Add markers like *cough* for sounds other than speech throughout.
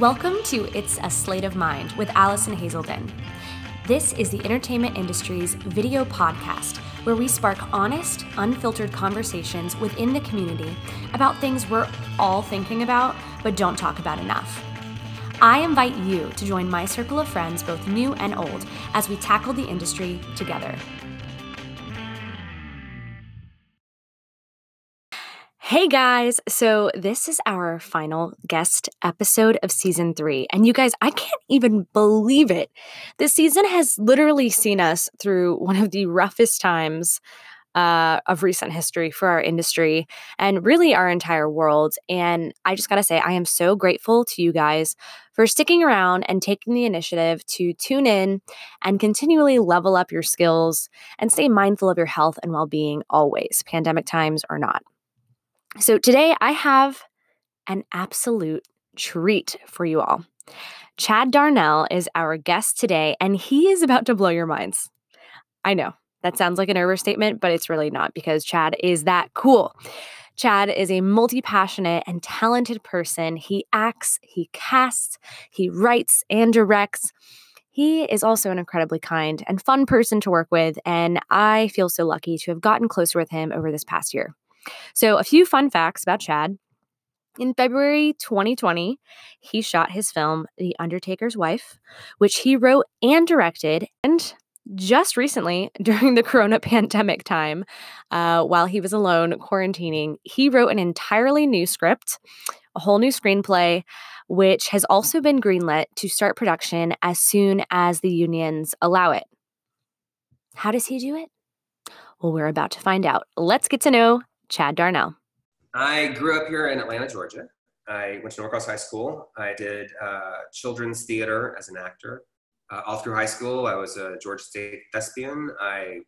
Welcome to It's a Slate of Mind with Allison Hazelden. This is the entertainment industry's video podcast where we spark honest, unfiltered conversations within the community about things we're all thinking about but don't talk about enough. I invite you to join my circle of friends, both new and old, as we tackle the industry together. Hey guys, so this is our final guest episode of season three. And you guys, I can't even believe it. This season has literally seen us through one of the roughest times uh, of recent history for our industry and really our entire world. And I just got to say, I am so grateful to you guys for sticking around and taking the initiative to tune in and continually level up your skills and stay mindful of your health and well being always, pandemic times or not. So today I have an absolute treat for you all. Chad Darnell is our guest today, and he is about to blow your minds. I know that sounds like an overstatement, but it's really not because Chad is that cool. Chad is a multi passionate and talented person. He acts, he casts, he writes and directs. He is also an incredibly kind and fun person to work with, and I feel so lucky to have gotten closer with him over this past year. So, a few fun facts about Chad. In February 2020, he shot his film, The Undertaker's Wife, which he wrote and directed. And just recently, *laughs* during the corona pandemic time, uh, while he was alone quarantining, he wrote an entirely new script, a whole new screenplay, which has also been greenlit to start production as soon as the unions allow it. How does he do it? Well, we're about to find out. Let's get to know Chad Darnell. I grew up here in Atlanta, Georgia. I went to Norcross High School. I did uh, children's theater as an actor. Uh, all through high school, I was a Georgia State thespian. I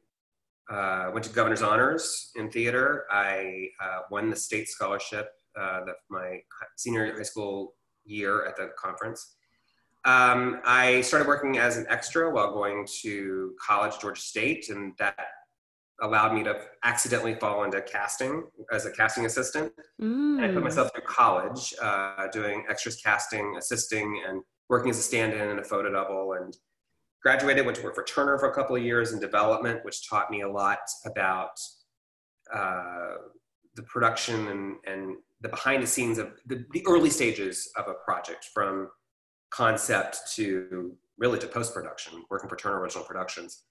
uh, went to Governor's Honors in theater. I uh, won the state scholarship uh, the, my senior high school year at the conference. Um, I started working as an extra while going to college, Georgia State, and that allowed me to accidentally fall into casting as a casting assistant. Mm. And I put mm. myself through college uh, doing extras casting, assisting, and working as a stand-in and a photo double. And graduated, went to work for Turner for a couple of years in development, which taught me a lot about uh, the production and, and the behind the scenes of the, the early stages of a project from concept to really to post-production, working for Turner Original Productions.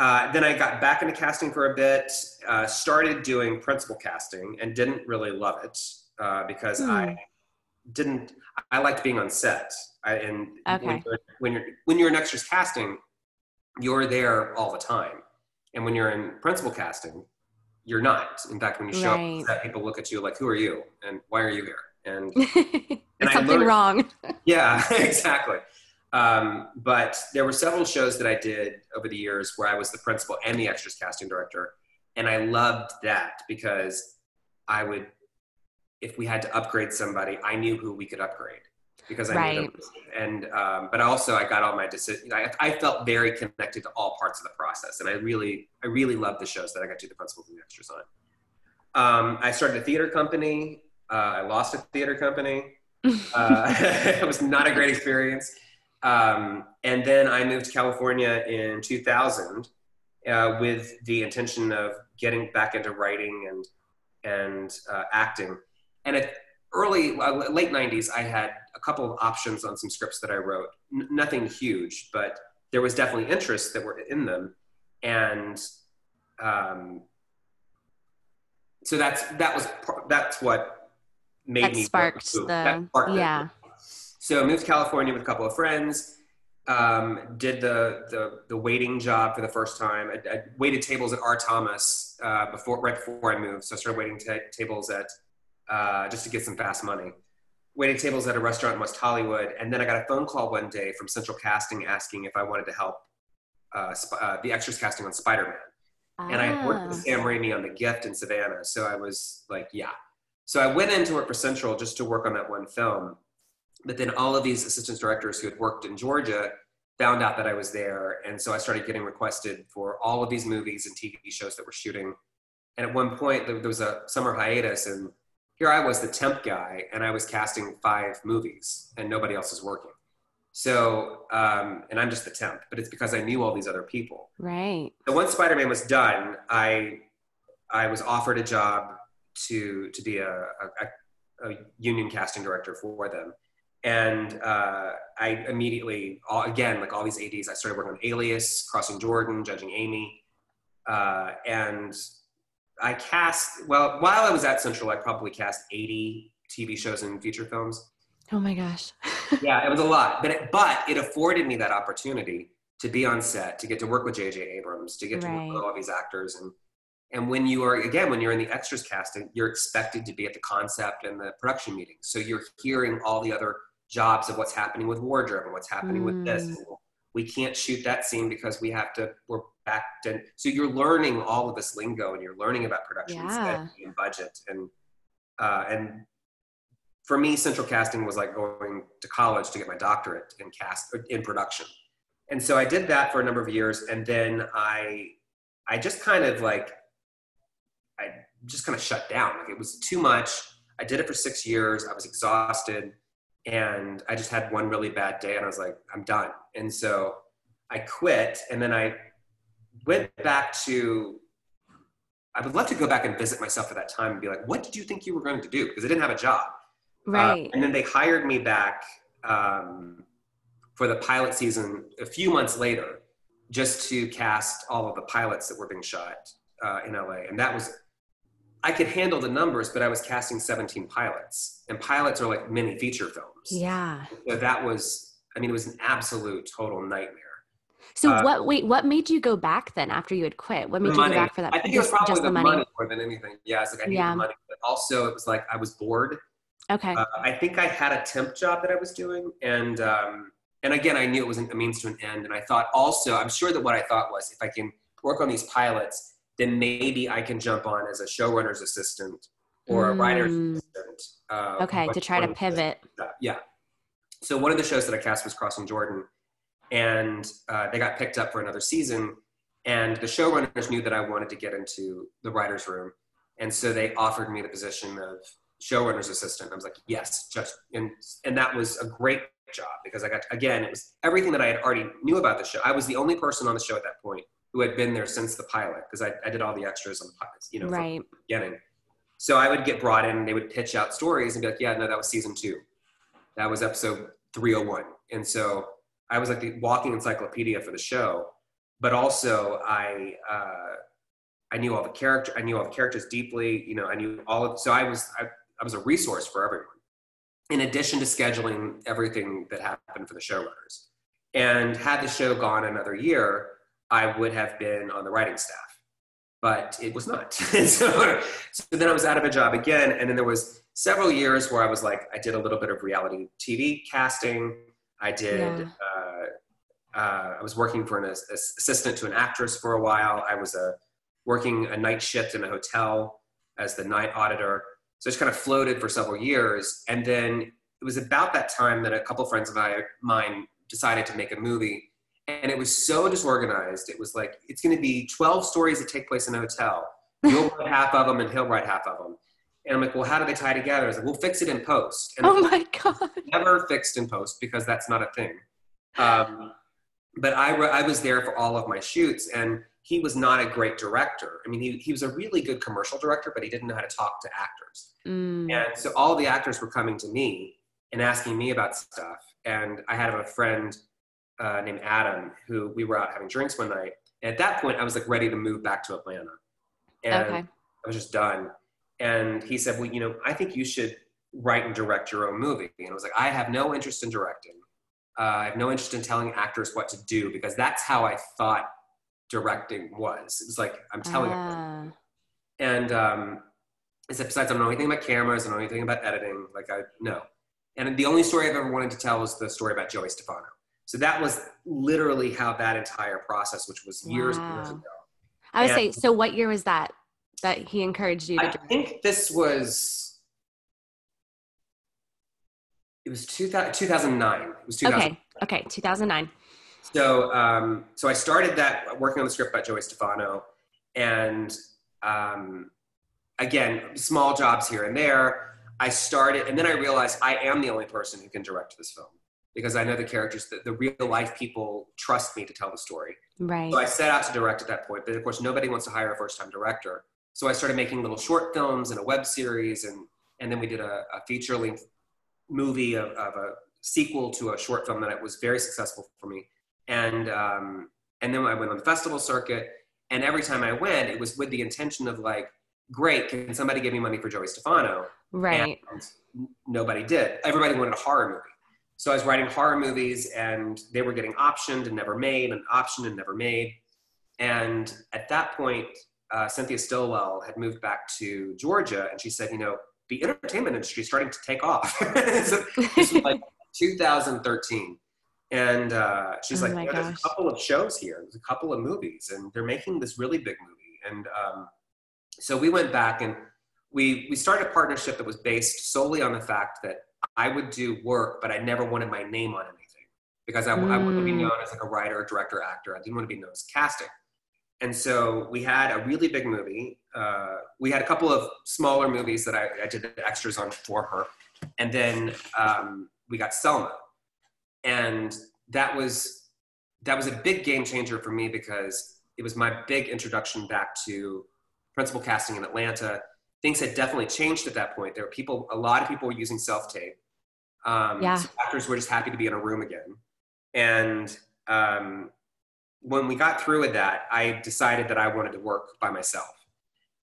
Uh, then I got back into casting for a bit, uh, started doing principal casting and didn't really love it uh, because. I didn't, I liked being on set. I, and okay. when, you're, when, you're, when you're in extras casting, you're there all the time. And when you're in principal casting, you're not. In fact, when you show right. up set, people look at you like, who are you? And why are you here? And, *laughs* and something learned, wrong. *laughs* Yeah, *laughs* exactly. Um, but there were several shows that I did over the years where I was the principal and the extras casting director. And I loved that because I would, if we had to upgrade somebody, I knew who we could upgrade because I right. knew them. And, um, but also I got all my decisions. I, I, felt very connected to all parts of the process. And I really, I really loved the shows that I got to do the principals and the extras on. Um, I started a theater company. Uh, I lost a theater company. *laughs* Uh, *laughs* it was not a great experience. Um, and then I moved to California in 2000 uh, with the intention of getting back into writing and and uh, acting. And at early, uh, late 90s, I had a couple of options on some scripts that I wrote. N- nothing huge, but there was definitely interest that were in them. And um, so that's that was that's what made that me sparked the that sparked yeah. It. So I moved to California with a couple of friends. Um, did the, the the waiting job for the first time. I, I waited tables at R. Thomas uh, before right before I moved. So I started waiting t- tables at uh, just to get some fast money. Waited tables at a restaurant in West Hollywood, and then I got a phone call one day from Central Casting asking if I wanted to help uh, sp- uh, the extras casting on Spider Man. Ah. And I worked with ah. Sam Raimi on The Gift in Savannah, so I was like, yeah. So I went in to work for Central just to work on that one film but then all of these assistant directors who had worked in Georgia found out that I was there. And so I started getting requested for all of these movies and TV shows that we're shooting. And at one point, there was a summer hiatus, and here I was, the temp guy, and I was casting five movies, and nobody else is working. So, um, and I'm just the temp, but it's because I knew all these other people. Right. So once Spider-Man was done, I I was offered a job to to be a, a, a union casting director for them, and uh, I immediately, all, again, like all these ads, I started working on Alias, Crossing Jordan, Judging Amy, uh, and I cast. Well, while I was at Central, I probably cast 80 TV shows and feature films. Oh my gosh. *laughs* yeah, it was a lot, but it, but it afforded me that opportunity to be on set, to get to work with J.J. Abrams, to get to Right. work with all these actors, and and when you are again when you're in the extras casting, you're expected to be at the concept and the production meetings, so you're hearing all the other jobs of what's happening with wardrobe and what's happening with this. Mm. We can't shoot that scene because we have to. We're back to. So you're learning all of this lingo, and you're learning about production and Yeah. and budget, and uh, and for me, central casting was like going to college to get my doctorate in cast in production. And so I did that for a number of years, and then I, I just kind of like, I just kind of shut down. Like it was too much. I did it for six years. I was exhausted, and I just had one really bad day, and I was like, I'm done. And so I quit, and then I went back to. I would love to go back and visit myself at that time and be like, what did you think you were going to do? Because I didn't have a job. Uh, Right. and then they hired me back um, for the pilot season a few months later, just to cast all of the pilots that were being shot uh, in LA. And that was, I could handle the numbers, but I was casting 17 pilots, and pilots are like mini feature films. yeah. So that was, I mean, it was an absolute total nightmare. So Uh, what wait, what made you go back then after you had quit? What made you money. go back for that? I think it was probably just the, the money. money. more than anything. Yeah, it's like I needed Yeah. money, but also it was like I was bored. Okay. Uh, I think I had a temp job that I was doing, and um, and again, I knew it was a means to an end. And I thought also, I'm sure that what I thought was, if I can work on these pilots, then maybe I can jump on as a showrunner's assistant or a writer's Mm. assistant. Uh, okay, to try to pivot. Yeah. So one of the shows that I cast was Crossing Jordan, and uh, they got picked up for another season. And the showrunners knew that I wanted to get into the writers' room, and so they offered me the position of showrunner's assistant. I was like, yes, just and and that was a great job because I got again it was everything that I had already knew about the show. I was the only person on the show at that point who had been there since the pilot because I, I did all the extras on the pilot, you know, from right. the beginning. So I would get brought in and they would pitch out stories and be like, yeah, no, that was season two. That was episode 301. And so I was like the walking encyclopedia for the show, but also I, uh, I knew all the character, I knew all the characters deeply, you know, I knew all of, so I was, I, I was a resource for everyone in addition to scheduling everything that happened for the showrunners. And had the show gone another year, I would have been on the writing staff, but it was not. *laughs* so, so then I was out of a job again, and then there was several years where I was like, I did a little bit of reality TV casting. I did. Yeah. Uh, uh, I was working for an as- as- assistant to an actress for a while. I was a working a night shift in a hotel as the night auditor. So I just kind of floated for several years, and then it was about that time that a couple friends of mine decided to make a movie and it was so disorganized. It was like it's going to be 12 stories that take place in a hotel. You'll write *laughs* half of them, and he'll write half of them. And I'm like, well, how do they tie together? I was like, we'll fix it in post. And Oh my god. never fixed in post because that's not a thing. Um, but I, re- I was there for all of my shoots, and he was not a great director. I mean, he, he was a really good commercial director, but he didn't know how to talk to actors. Mm. And so all the actors were coming to me and asking me about stuff. And I had a friend uh, named Adam who we were out having drinks one night. And at that point, I was like ready to move back to Atlanta. And Okay. I was just done. And he said, Well, you know, I think you should write and direct your own movie. And I was like, I have no interest in directing. Uh, I have no interest in telling actors what to do because that's how I thought directing was. It was like, I'm telling Ah. and um, I said, besides, I don't know anything about cameras, I don't know anything about editing. Like, I no. And the only story I've ever wanted to tell was the story about Joey Stefano. So that was literally how that entire process, which was years and years ago. I would Yeah. say. So, what year was that that he encouraged you to? I direct? think this was, it was 2000, 2009. It was 2000. Okay. Okay. Two thousand nine. So, um, so I started that working on the script about Joey Stefano, and um, again, small jobs here and there. I started, and then I realized I am the only person who can direct this film because I know the characters, the, the real life people trust me to tell the story. Right. So I set out to direct at that point, but of course, nobody wants to hire a first time director. So I started making little short films and a web series, and, and then we did a, a feature length movie of, of, a sequel to a short film that was very successful for me. And, um, and then I went on the festival circuit, and every time I went, it was with the intention of like, great, can somebody give me money for Joey Stefano? Right. And nobody did. Everybody wanted a horror movie. So I was writing horror movies and they were getting optioned and never made, and optioned and never made. And at that point, uh, Cynthia Stillwell had moved back to Georgia and she said, you know, the entertainment industry is starting to take off. *laughs* so this was like 2013. And uh, she's Oh like, you know, there's a couple of shows here, there's a couple of movies, and they're making this really big movie. And um, so we went back and we, we started a partnership that was based solely on the fact that I would do work, but I never wanted my name on anything because I, I wanted to be Mm. known as like a writer, director, actor. I didn't want to be known as casting. And so we had a really big movie. Uh, we had a couple of smaller movies that I, I did the extras on for her. And then um, we got Selma. And that was, that was a big game changer for me because it was my big introduction back to principal casting in Atlanta. Things had definitely changed at that point. There were people, a lot of people were using self tape. Um, Yeah. so actors were just happy to be in a room again. And um, when we got through with that, I decided that I wanted to work by myself.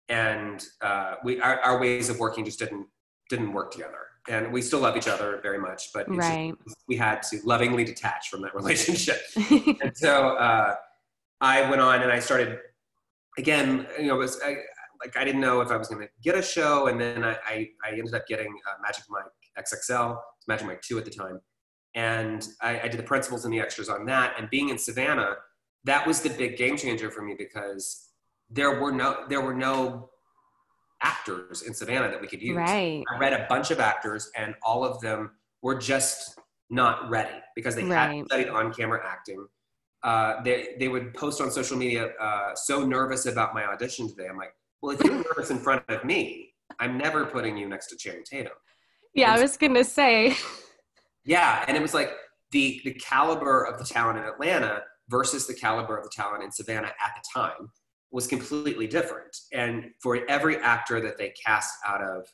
And uh, we, our, our ways of working just didn't, didn't work together. And we still love each other very much, but it's just- we had to lovingly detach from that *laughs* relationship *laughs* and so uh, I went on and I started again. You know, it was I, like I didn't know if I was going to get a show, and then I, I, I ended up getting uh, Magic Mike XXL, Magic Mike Two at the time, and I, I did the principals and the extras on that. And being in Savannah, that was the big game changer for me because there were no there were no actors in Savannah that we could use. right. I read a bunch of actors, and all of them were just not ready because they Right. hadn't studied on camera acting. Uh, they, they would post on social media, uh, so nervous about my audition today. I'm like, well, if you're nervous in front of me, I'm never putting you next to Channing Tatum. Yeah, I was gonna say. Yeah, and it was like the the caliber of the talent in Atlanta versus the caliber of the talent in Savannah at the time was completely different. And for every actor that they cast out of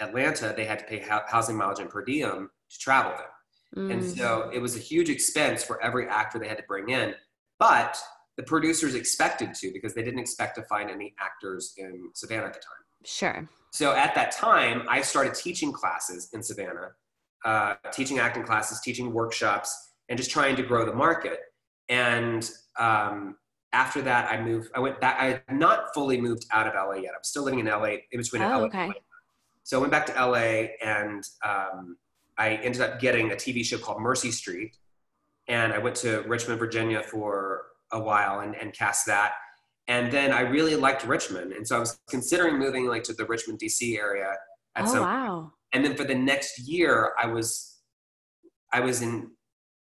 Atlanta, they had to pay hou- housing mileage and per diem to travel them. And Mm. so it was a huge expense for every actor they had to bring in. But the producers expected to because they didn't expect to find any actors in Savannah at the time. Sure. So at that time, I started teaching classes in Savannah, uh, teaching acting classes, teaching workshops, and just trying to grow the market. And um, after that, I moved. I went back. I had not fully moved out of LA yet. I'm still living in LA, in between Oh, LA. okay. So I went back to LA, and um, I ended up getting a TV show called Mercy Street. And I went to Richmond, Virginia for a while and, and cast that. And then I really liked Richmond. And so I was considering moving like to the Richmond, DC area at Oh some wow. and then for the next year i was i was in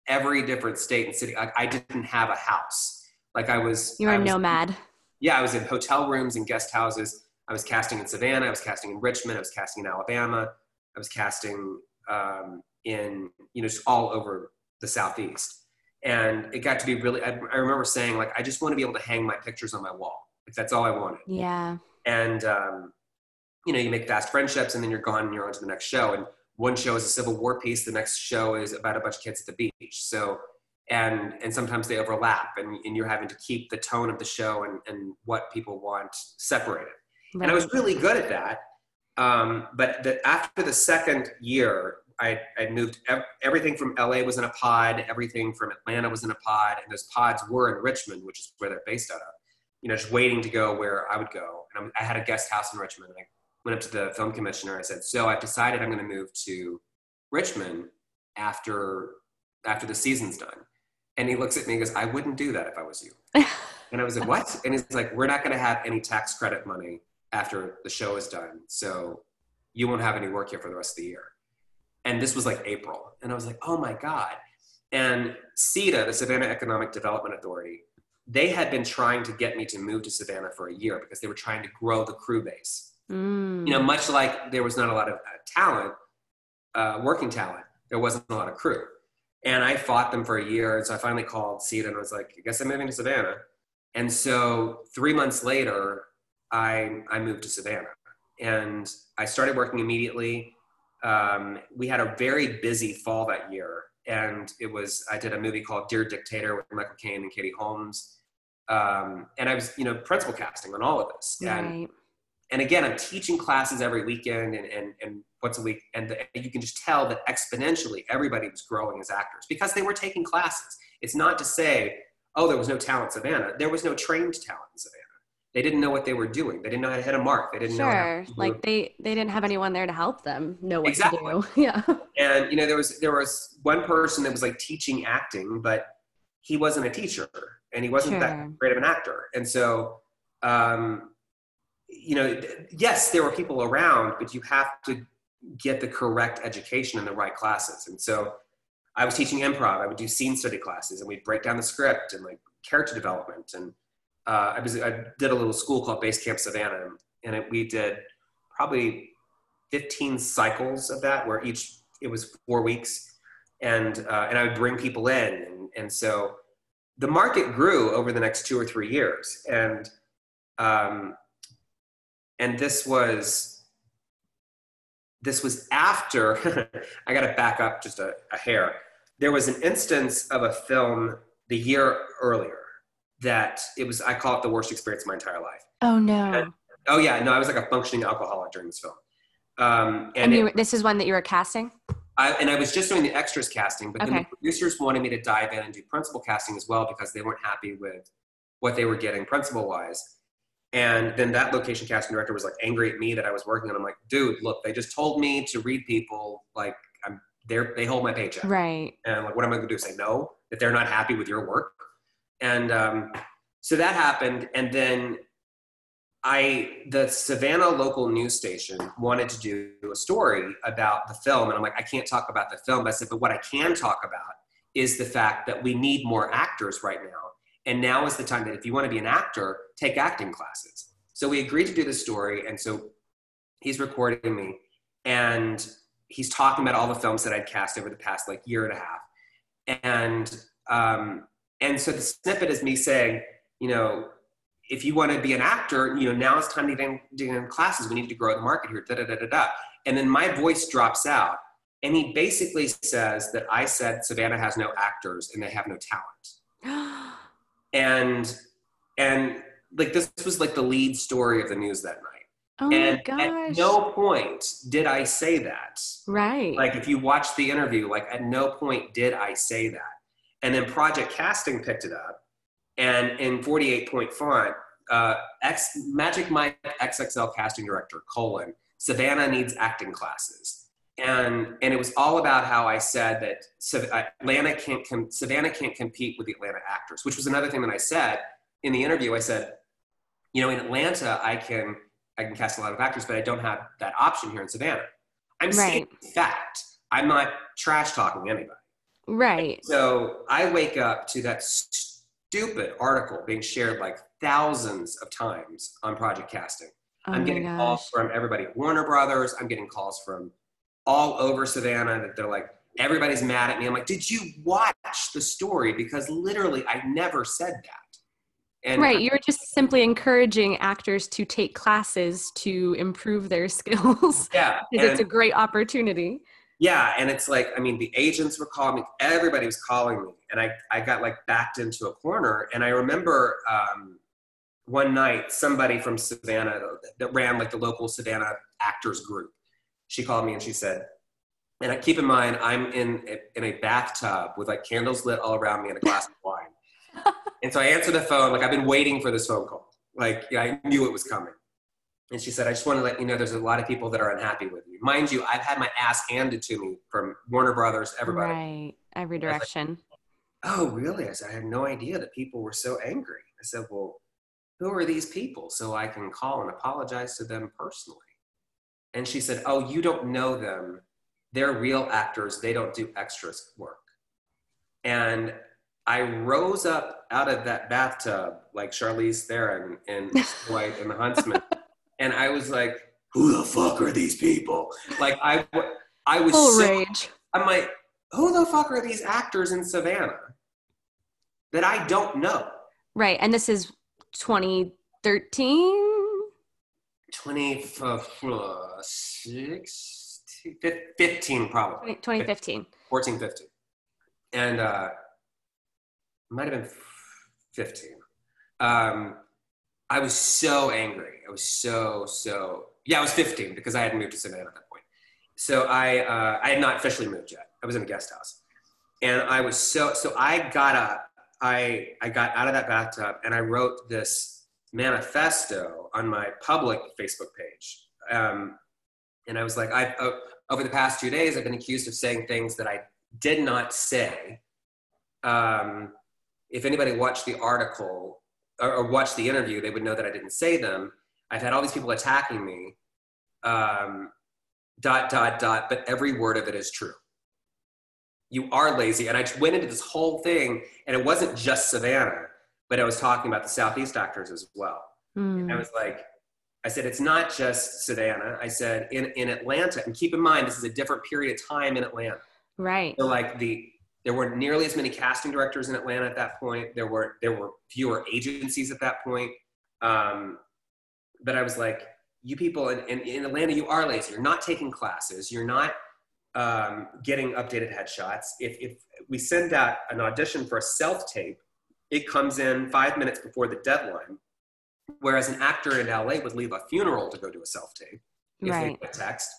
every different state and city like i didn't have a house like i was You were I a was- nomad. yeah i was in hotel rooms and guest houses i was casting in savannah i was casting in richmond i was casting in alabama i was casting um, in you know just all over the southeast and it got to be really I, I remember saying like i just want to be able to hang my pictures on my wall like that's all i wanted. Yeah. and um, you know you make fast friendships and then you're gone and you're on to the next show and one show is a civil war piece the next show is about a bunch of kids at the beach so and and sometimes they overlap and, and you're having to keep the tone of the show and, and what people want separated. And i was really good at that um, but the, after the second year i i moved ev- everything from la was in a pod everything from atlanta was in a pod and those pods were in richmond which is where they're based out of you know, just waiting to go where I would go. And I'm, I had a guest house in Richmond. And I went up to the film commissioner. I said, "So I've decided I'm going to move to Richmond after after the season's done." And he looks at me and goes, "I wouldn't do that if I was you." *laughs* and I was like, "What?" And he's like, "We're not going to have any tax credit money after the show is done, so you won't have any work here for the rest of the year." And this was like April, and I was like, "Oh my god!" And SEDA, the Savannah Economic Development Authority, they had been trying to get me to move to Savannah for a year because they were trying to grow the crew base. Mm. You know, much like there was not a lot of uh, talent, uh, working talent, there wasn't a lot of crew. And I fought them for a year. And so I finally called Seed and was like, I guess I'm moving to Savannah. And so three months later, I, I moved to Savannah and I started working immediately. Um, we had a very busy fall that year. And it was, I did a movie called Dear Dictator with Michael Caine and Katie Holmes. Um, and I was, you know, principal casting on all of this. Right. And, and again, I'm teaching classes every weekend and, and, and once a week. And the, you can just tell that exponentially everybody was growing as actors because they were taking classes. It's not to say, oh, there was no talent in Savannah. There was no trained talent in Savannah. They didn't know what they were doing. They didn't know how to hit a mark. They didn't know. Sure. Like they they didn't have anyone there to help them know what Exactly. to do. *laughs* Yeah. and you know there was there was one person that was like teaching acting but he wasn't a teacher and he wasn't Sure. that great of an actor and so um you know yes there were people around but you have to get the correct education in the right classes and so i was teaching improv i would do scene study classes and we'd break down the script and like character development and uh, I, was, I did a little school called base camp savannah and it, we did probably 15 cycles of that where each it was four weeks. And uh, and i would bring people in and, and so the market grew over the next two or three years. And um, and this was this was after *laughs* i got to back up just a, a hair. There was an instance of a film the year earlier that it was i call it the worst experience of my entire life Oh no. And- oh yeah no i was like a functioning alcoholic during this film um, And, and it- you, this is one that you were casting? I, and I was just doing the extras casting, but then the producers wanted me to dive in and do principal casting as well because they weren't happy with what they were getting principal wise. And then that location casting director was like angry at me that I was working, and I'm like, dude, look, they just told me to read people like I'm there. They hold my paycheck, Right. and I'm like, what am I going to do? Say no that they're not happy with your work? And um, so that happened, and then I the Savannah local news station wanted to do a story about the film, and I'm like, I can't talk about the film. But I said, but what I can talk about is the fact that we need more actors right now, and now is the time that if you want to be an actor, take acting classes. So we agreed to do this story, and so he's recording me, and he's talking about all the films that I'd cast over the past like year and a half, and um, and so the snippet is me saying, you know, if you want to be an actor, you know, now it's time to get in, get in classes. We need to grow the market here. Da da da da da. And then my voice drops out, and he basically says that I said Savannah has no actors and they have no talent. *gasps* And and like this was like the lead story of the news that night. oh my and gosh. at no point did I say that. right. Like if you watch the interview, like at no point did I say that. And then Project Casting picked it up, and in 48 point font, uh, X Magic Mike XXL casting director colon Savannah needs acting classes, and and it was all about how I said that Atlanta can't com- Savannah can't compete with the Atlanta actors, which was another thing that I said in the interview. I said, you know, in Atlanta I can I can cast a lot of actors, but I don't have that option here in Savannah. I'm saying fact. I'm not trash talking anybody. Right. So I wake up to that stupid article being shared like thousands of times on Project Casting. Oh I'm getting gosh. calls from everybody at Warner Brothers. I'm getting calls from all over Savannah that they're like, everybody's mad at me. I'm like, did you watch the story? Because literally, I never said that. And right. You're just simply encouraging actors to take classes to improve their *laughs* skills yeah, because it's a great opportunity. Yeah, and it's like, I mean, the agents were calling me, everybody was calling me, and I, I got like backed into a corner. And I remember um, one night, somebody from Savannah that ran like the local Savannah actors group, she called me and she said, and I, keep in mind, I'm in a, in a bathtub with like candles lit all around me and a glass of wine. *laughs* and so I answered the phone, like I've been waiting for this phone call. Like yeah, I knew it was coming. And she said, I just want to let you know there's a lot of people that are unhappy with you. Mind you, I've had my ass handed to me from Warner Brothers, everybody. Right. Every was like- direction. Oh, really? I said, I had no idea that people were so angry. I said, Well, who are these people so I can call and apologize to them personally? And she said, Oh, you don't know them. They're real actors. They don't do extras work. And I rose up out of that bathtub like Charlize Theron in White and the Huntsman. *laughs* and I was like, who the fuck are these people? Like I, I was Full so, rage. I'm like, who the fuck are these actors in Savannah that I don't know? Right. And this is 2013. 26, 15 probably. 2015. 14, 15. And uh, might have been 15. Um, I was so angry. I was so, so, yeah, I was 15 because I hadn't moved to Savannah at that point. So I, uh, I had not officially moved yet. I was in a guest house. And I was so, so I got up, I, I got out of that bathtub and I wrote this manifesto on my public Facebook page. Um, and I was like, I, uh, over the past two days, I've been accused of saying things that I did not say. Um, if anybody watched the article or, or, watched the interview, they would know that I didn't say them. I've had all these people attacking me, um, dot, dot, dot, but every word of it is true. You are lazy. And I went into this whole thing, and it wasn't just Savannah, but I was talking about the Southeast actors as well. Mm. I was like, I said, it's not just Savannah. I said, in, in Atlanta, and keep in mind, this is a different period of time in Atlanta. Right. So like the, there weren't nearly as many casting directors in Atlanta at that point. There were, there were fewer agencies at that point. Um, but I was like, you people in, in, in, Atlanta, you are lazy. You're not taking classes. You're not um, getting updated headshots. If, if we send out an audition for a self tape, it comes in five minutes before the deadline Whereas an actor in LA would leave a funeral to go do a self tape if right. they text.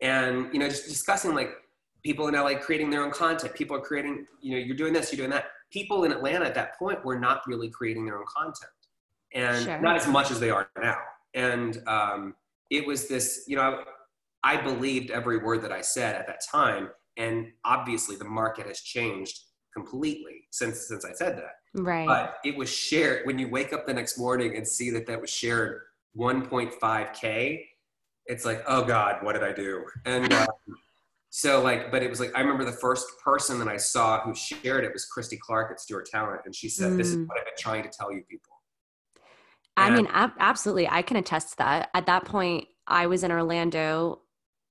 And you know, just discussing like people in LA creating their own content. People are creating, you know, you're doing this, you're doing that. People in Atlanta at that point were not really creating their own content, and sure. not as much as they are now. And um, it was this, you know, I believed every word that I said at that time, and obviously the market has changed completely since since I said that. Right. But it was shared when you wake up the next morning and see that that was shared 1.5k. It's like, oh God, what did I do? And um, so like, but it was like I remember the first person that I saw who shared it was Christy Clark at Stewart Talent, and she said, mm. "This is mm. what I've been trying to tell you people." I mean, ab- absolutely, I can attest to that. At that point, I was in Orlando.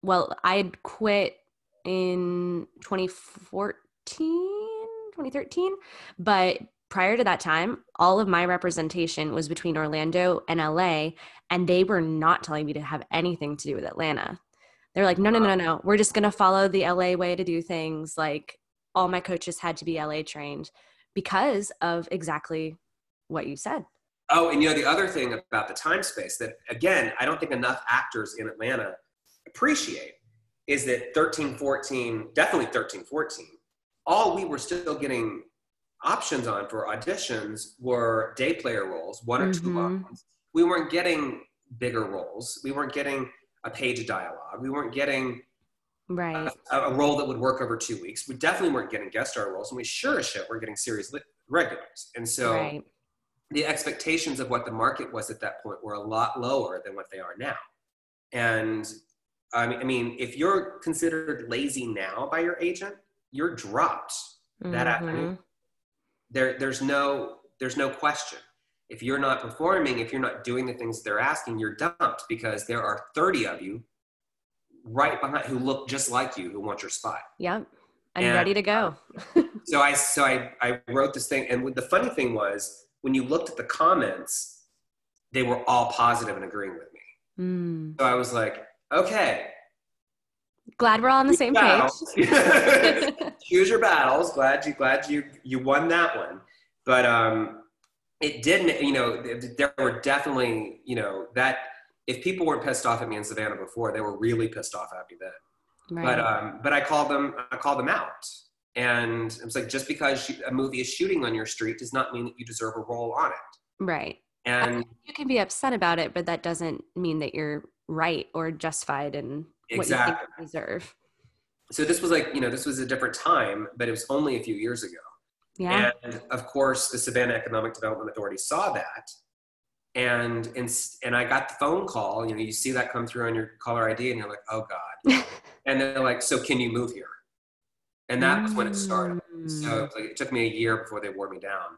Well, I had quit in 2014 2013 but prior to that time all of my representation was between orlando and la and they were not telling me to have anything to do with atlanta they're like no no no no we're just going to follow the la way to do things like all my coaches had to be la trained because of exactly what you said oh and you know the other thing about the time space that again i don't think enough actors in atlanta appreciate is that 13 14 definitely 13 14 all we were still getting options on for auditions were day player roles, one or mm-hmm. two lines. We weren't getting bigger roles. We weren't getting a page of dialogue. We weren't getting right a, a, role that would work over two weeks. We definitely weren't getting guest star roles, and we sure as shit were getting series li- regulars. And so right. the expectations of what the market was at that point were a lot lower than what they are now. And I mean, I mean, if you're considered lazy now by your agent, you're dropped that mm-hmm. afternoon. There, there's no, there's no question. If you're not performing, if you're not doing the things they're asking, you're dumped because there are 30 of you right behind who look just like you who want your spot. Yep. I'm and, ready to go. *laughs* so I, so I, I wrote this thing. And the funny thing was when you looked at the comments, they were all positive and agreeing with me. Mm. So I was like, okay, Glad we're all on the same page. *laughs* Choose your battles. Glad you glad you you won that one. But um, it didn't. You know, there were definitely you know that if people weren't pissed off at me in Savannah before, they were really pissed off at me then. Right. But um, but I called them I called them out, and it was like just because a movie is shooting on your street does not mean that you deserve a role on it. Right. And you can be upset about it, but that doesn't mean that you're right or justified in exactly. what you think you deserve. So this was like, you know, this was a different time, but it was only a few years ago. Yeah. And of course, the Savannah Economic Development Authority saw that. And, and and I got the phone call. You know, you see that come through on your caller ID, and you're like, "Oh God!" *laughs* and they're like, "So can you move here?" And that was when it started. So it, like, it took me a year before they wore me down.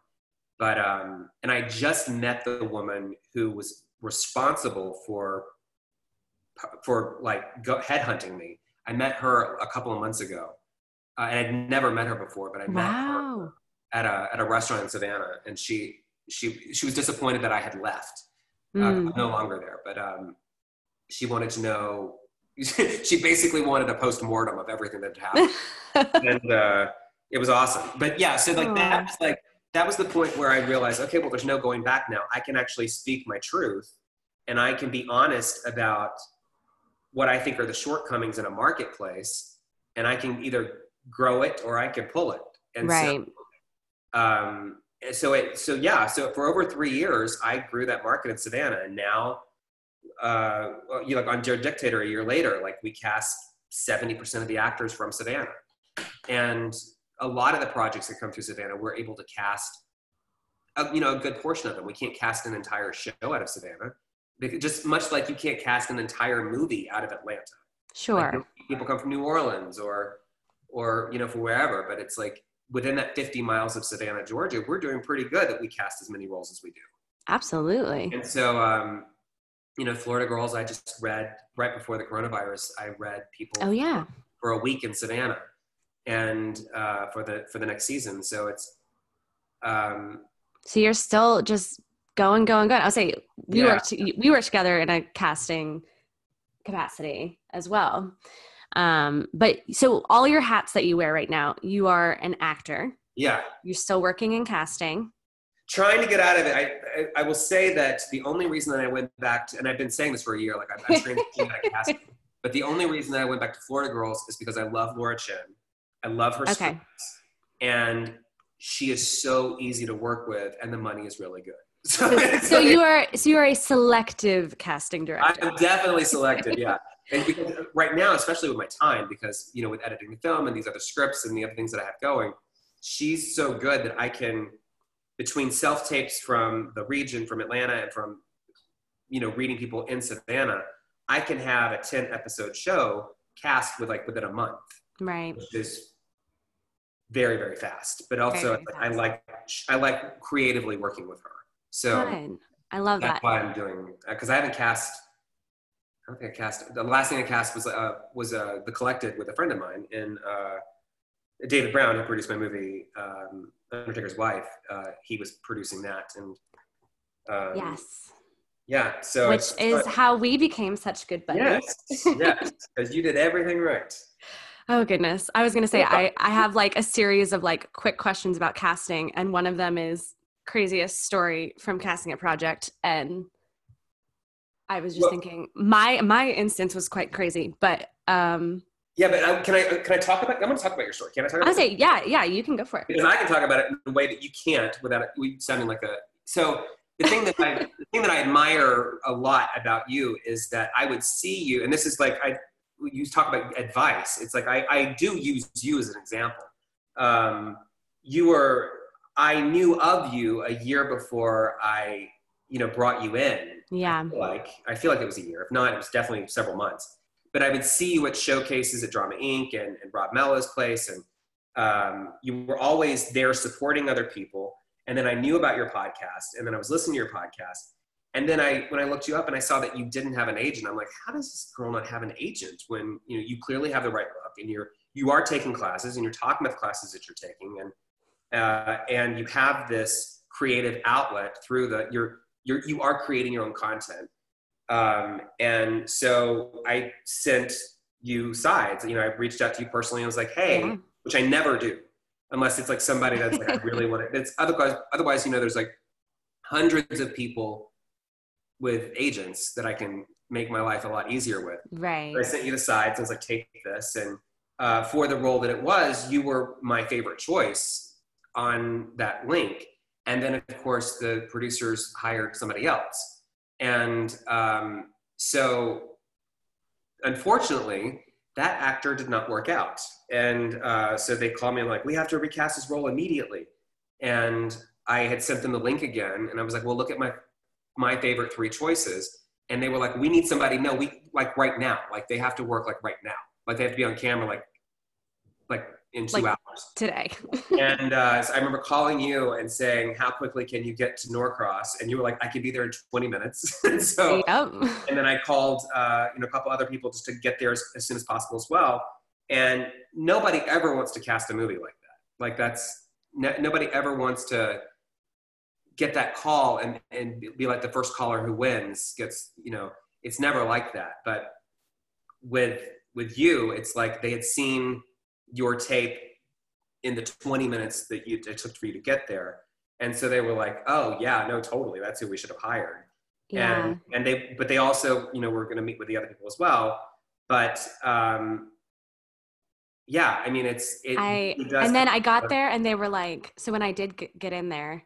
But um, and I just met the woman who was responsible for for like go, headhunting me. I met her a couple of months ago, uh, and I'd never met her before, but I met her at a at a restaurant in Savannah, and she she she was disappointed that I had left. Mm. Uh, hmm. no longer there, but um, she wanted to know. *laughs* she basically wanted a post mortem of everything that happened, *laughs* and uh, it was awesome. But yeah, so like that was like that was the point where I realized, okay, well, there's no going back now. I can actually speak my truth, and I can be honest about what I think are the shortcomings in a marketplace, and I can either grow it or I can pull it. And right. so, um, so it, so yeah, so for over three years, I grew that market in Savannah, and now, uh, you like on Dear Dictator a year later, like we cast seventy percent of the actors from Savannah, and a lot of the projects that come through Savannah, we're able to cast, a, you know, a good portion of them. We can't cast an entire show out of Savannah, just much like you can't cast an entire movie out of Atlanta. Sure. Like people come from New Orleans or, or you know, from wherever, but it's like within that 50 miles of Savannah, Georgia, we're doing pretty good that we cast as many roles as we do. Absolutely. And so, um, you know, Florida Girls, I just read right before the coronavirus. I read people. Oh yeah. For a week in Savannah, and uh, for the for the next season. So it's. Um, so you're still just going, going, going. I'll say we yeah. worked we worked together in a casting capacity as well. Um, but so all your hats that you wear right now, you are an actor. Yeah. You're still working in casting. Trying to get out of it. I, I, I will say that the only reason that I went back to, and I've been saying this for a year, like I'm, I'm trained *laughs* at casting, but the only reason that I went back to Florida Girls is because I love Laura Chinn. I love her okay. scripts, and she is so easy to work with, and the money is really good. *laughs* So, so you are so you are a selective casting director. I'm definitely selective, yeah. And because right now, especially with my time, because you know, with editing the film and these other scripts and the other things that I have going, she's so good that I can, between self tapes from the region, from Atlanta, and from you know, reading people in Savannah, I can have a 10 episode show cast with like within a month. Right. Which is very, very fast. But also fast. I like I like creatively working with her. So Good. I love that's that. why I'm doing uh, because I haven't cast I don't think I cast the last thing I cast was uh, was uh, the collected with a friend of mine and uh, David Brown who produced my movie um, Undertaker's Wife. Uh, he was producing that and um, yes, yeah. So which is how we became such good buddies. Yes, yes, because you did everything right. *laughs* Oh goodness. I was going to say I I have like a series of like quick questions about casting and one of them is craziest story from casting a project and I was just well, thinking my my instance was quite crazy, but um yeah, but um, can I can I talk about? I'm going to talk about your story. Can I talk? About I say yeah, yeah. You can go for it because I can talk about it in a way that you can't without it sounding like a. So the thing that I *laughs* the thing that I admire a lot about you is that I would see you, and this is like I you talk about advice. It's like I, I do use you as an example. Um, you were I knew of you a year before I you know brought you in. Yeah. I like I feel like it was a year. If not, it was definitely several months. But I would see you at showcases at Drama Inc. and, and Rob Mellow's place, and um, you were always there supporting other people. And then I knew about your podcast, and then I was listening to your podcast, and then I, when I looked you up and I saw that you didn't have an agent, I'm like, how does this girl not have an agent when you know you clearly have the right look and you're you are taking classes and you're talking about classes that you're taking and uh, and you have this creative outlet through the you're you're you are creating your own content. Um, and so I sent you sides. You know, I reached out to you personally and was like, hey, yeah. which I never do unless it's like somebody that's like I really want it. It's otherwise otherwise you know there's like hundreds of people with agents that I can make my life a lot easier with. Right. I sent you the sides. I was like, take this. And uh, for the role that it was, you were my favorite choice on that link. And then, of course, the producers hired somebody else. And um, so, unfortunately, that actor did not work out. And uh, so they called me and like, we have to recast this role immediately. And I had sent them the link again, and I was like, well, look at my my favorite three choices and they were like we need somebody no we like right now like they have to work like right now like they have to be on camera like like in two Like- hours. Today. *laughs* And uh, so I remember calling you and saying, "How quickly can you get to Norcross?" And you were like, "I can be there in 20 minutes." *laughs* and so, yep. and then I called, uh, you know, a couple other people just to get there as, as soon as possible as well. And nobody ever wants to cast a movie like that. Like that's no, nobody ever wants to get that call and and be like the first caller who wins gets. You know, it's never like that. But with with you, it's like they had seen your tape in the 20 minutes that you it took for you to get there. And so they were like, "Oh yeah, no, totally. That's who we should have hired." Yeah. and and they but they also you know we're going to meet with the other people as well but um yeah i mean it's it, I it does and then I got there and they were like, so when I did g- get in there,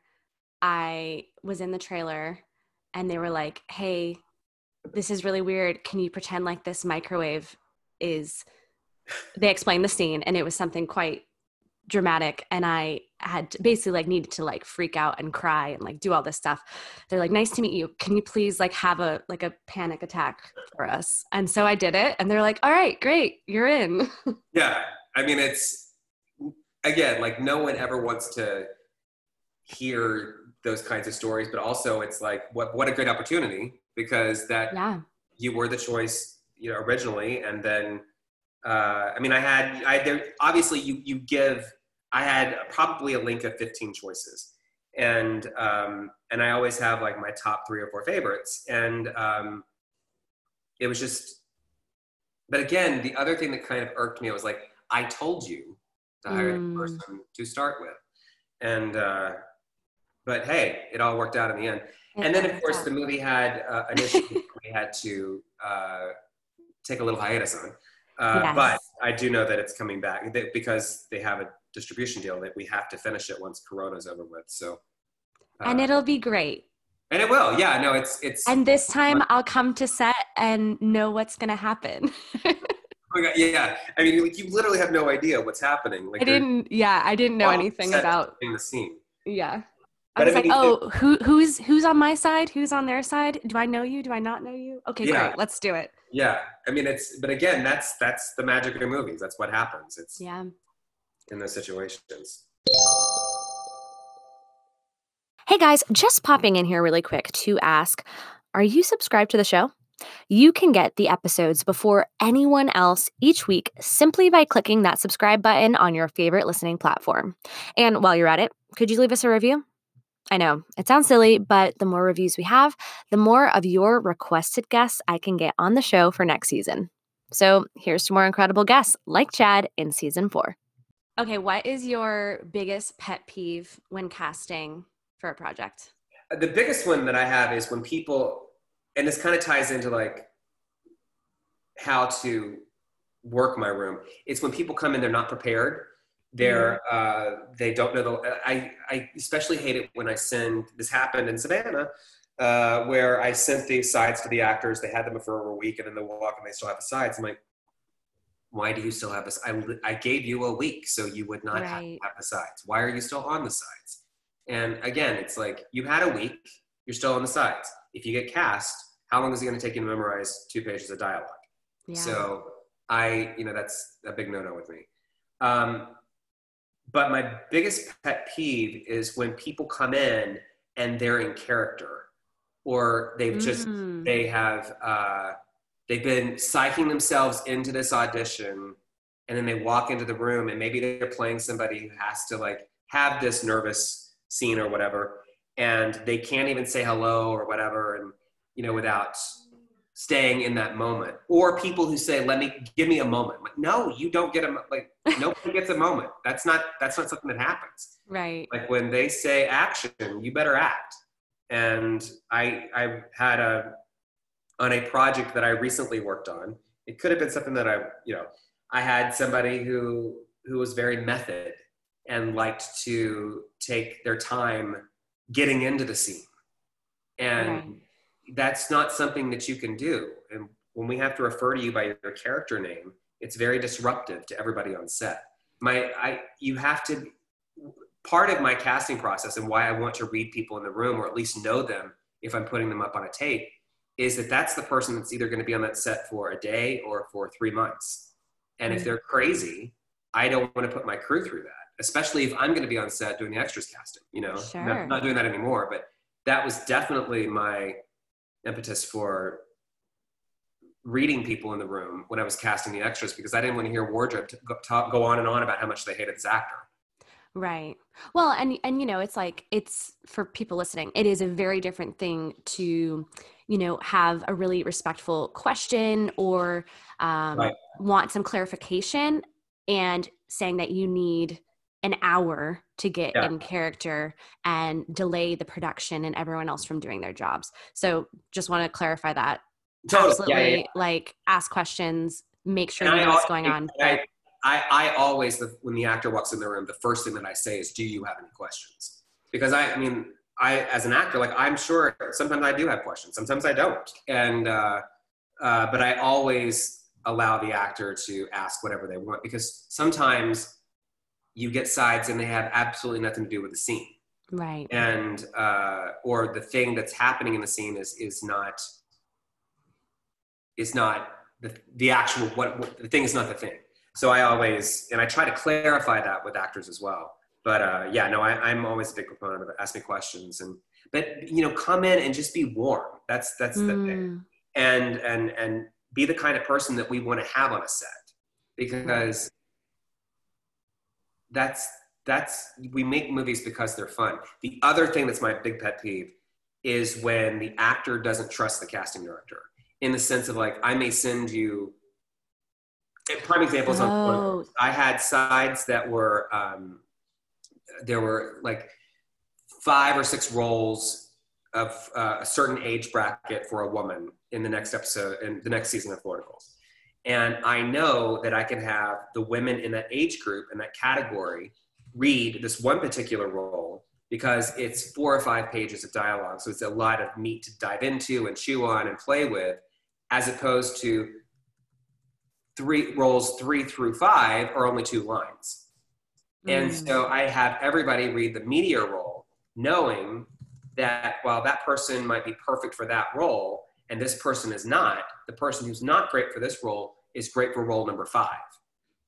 I was in the trailer and they were like, "Hey, this is really weird. Can you pretend like this microwave is?" They explained the scene and it was something quite dramatic and I had basically like needed to like freak out and cry and like do all this stuff. They're like, "Nice to meet you. Can you please like have a like a panic attack for us?" And so I did it and they're like, "All right, great. You're in." *laughs* yeah i mean it's again like no one ever wants to hear those kinds of stories but also it's like what what a great opportunity because that yeah. you were the choice you know originally and then uh, i mean i had i there obviously you you give i had probably a link of 15 choices. And um, and i always have like my top three or four favorites. And um, it was just but again the other thing that kind of irked me was like i told you to hire Mm. the person to start with. And uh, but hey it all worked out in the end. And then of course the movie had uh, an issue *laughs* we had to uh, take a little hiatus on uh, Yes. but i do know that it's coming back because they have a distribution deal that we have to finish it once corona's over with so uh, and it'll be great. and it will yeah no it's it's And this time I'll come to set and know what's going to happen. *laughs* oh my God, yeah i mean like, you literally have no idea what's happening like I didn't, yeah, I didn't know anything about, in the scene yeah. I was I like, oh, who, who's, who's on my side? Who's on their side? Do I know you? Do I not know you? Okay, Yeah. great. Let's do it. Yeah i mean it's but again that's that's the magic of movies that's what happens it's Yeah. in those situations Hey guys, just popping in here really quick to ask Are you subscribed to the show? You can get the episodes before anyone else each week simply by clicking that subscribe button on your favorite listening platform. And while you're at it, could you leave us a review? I know it sounds silly, but the more reviews we have, the more of your requested guests I can get on the show for next season. So here's to more incredible guests like Chad in season four. Okay, what is your biggest pet peeve when casting for a project? Uh, the biggest one that I have is when people, and this kind of ties into like how to work my room. It's when people come in, they're not prepared. They're uh, they don't know the. I I especially hate it when I send. This happened in Savannah, uh, where I sent the sides to the actors. They had them for over a week, and then they walk and they still have the sides. I'm like, why do you still have this? I I gave you a week, so you would not have, have the sides. Why are you still on the sides? And again, it's like you had a week, you're still on the sides. If you get cast, how long is it going to take you to memorize two pages of dialogue? Yeah. So I, you know, that's a big no-no with me. Um, but my biggest pet peeve is when people come in and they're in character, or they've just Mm. they have uh, they've been psyching themselves into this audition, and then they walk into the room and maybe they're playing somebody who has to like have this nervous scene or whatever, and they can't even say hello or whatever, and you know without staying in that moment. Or people who say let me give me a moment. Like, no you don't get a like *laughs* nobody gets a moment. That's not that's not something that happens. Right. like when they say action you better act. And i i had a on a project that i recently worked on it could have been something that i you know i had somebody who who was very method and liked to take their time getting into the scene. And. That's not something that you can do and when we have to refer to you by your character name it's very disruptive to everybody on set my i you have to part of my casting process and why i want to read people in the room or at least know them if i'm putting them up on a tape is that that's the person that's either going to be on that set for a day or for three months and if Mm. they're crazy I don't want to put my crew through that, especially if I'm going to be on set doing the extras casting. You know, Sure. not, not doing that anymore, but that was definitely my impetus for reading people in the room when I was casting the extras because I didn't want to hear wardrobe talk, go on and on about how much they hated this actor. Right. Well, and and you know, it's like it's for people listening. It is a very different thing to, you know, have a really respectful question or um, Right. want some clarification, and saying that you need an hour to get Yeah. in character and delay the production and everyone else from doing their jobs. So, just want to clarify that. Totally. Absolutely, Yeah, yeah, like ask questions, make sure And you know what's going on. I, I, I always, the, when the actor walks in the room, the first thing that I say is, "Do you have any questions?" Because I, I mean, I as an actor, like I'm sure sometimes I do have questions, sometimes I don't, and uh, uh, but I always allow the actor to ask whatever they want because sometimes you get sides and they have absolutely nothing to do with the scene, right. and uh, or the thing that's happening in the scene is is not is not the, the actual what, what the thing is not the thing. So i always and i try to clarify that with actors as well. But uh, yeah no I, i'm always a big proponent of ask me questions and but you know come in and just be warm. That's that's the thing. Mm, and and and be the kind of person that we want to have on a set. Because that's that's we make movies because they're fun the other thing that's my big pet peeve is when the actor doesn't trust the casting director in the sense of like i may send you prime example is on Oh. i had sides that were um, there were like five or six roles of uh, a certain age bracket for a woman in the next episode in the next season of Girls. And I know that I can have the women in that age group in that category read this one particular role because it's four or five pages of dialogue. So it's a lot of meat to dive into and chew on and play with, as opposed to three roles three through five are only two lines. And mm. so I have everybody read the media role, knowing that while that person might be perfect for that role, and this person is not, the person who's not great for this role is great for role number five.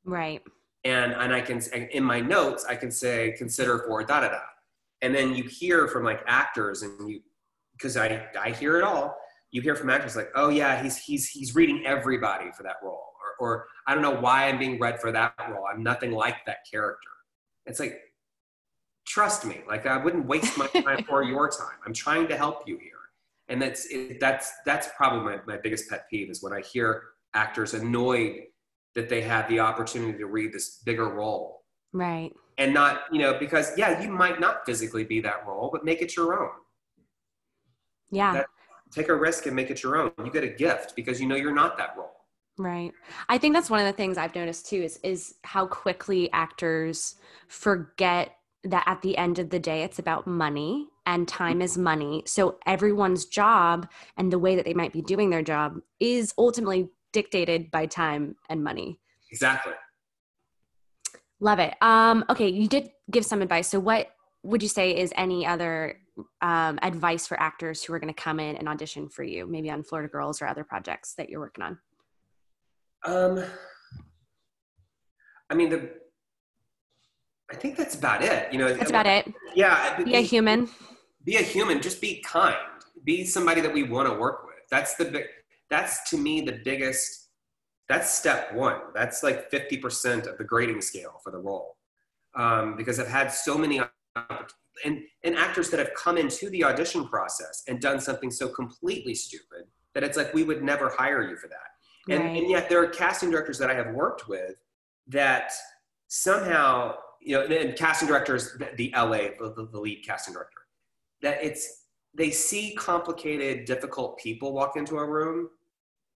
right. And and I can in my notes I can say consider for da da da, and then you hear from like actors and you because I I hear it all. You hear from actors like, oh yeah, he's he's he's reading everybody for that role, or or I don't know why I'm being read for that role. I'm nothing like that character. It's like, trust me, like I wouldn't waste my *laughs* time or your time. I'm trying to help you here, and that's it, that's that's probably my my biggest pet peeve is when I hear actors annoyed that they have the opportunity to read this bigger role Right. and not you know because yeah you might not physically be that role but make it your own Yeah. That- take a risk and make it your own you get a gift because you know you're not that role Right. I think that's one of the things I've noticed too is is how quickly actors forget that at the end of the day it's about money and time is money. So everyone's job and the way that they might be doing their job is ultimately dictated by time and money. exactly Love it. Um okay, you did give some advice. So what would you say is any other um, advice for actors who are going to come in and audition for you, maybe on Florida Girls or other projects that you're working on? um i mean the i think that's about it. You know That's about it. yeah Be a human. be a human. Just be kind. Be somebody that we want to work with. That's the big that's to me the biggest that's step one. That's like 50% of the grading scale for the role. Um, because i've had so many and, and actors that have come into the audition process and done something so completely stupid that it's like we would never hire you for that. And, Right. and yet there are casting directors that i have worked with that somehow you know and casting directors the, the la the, the lead casting director. That it's they see complicated difficult people walk into a room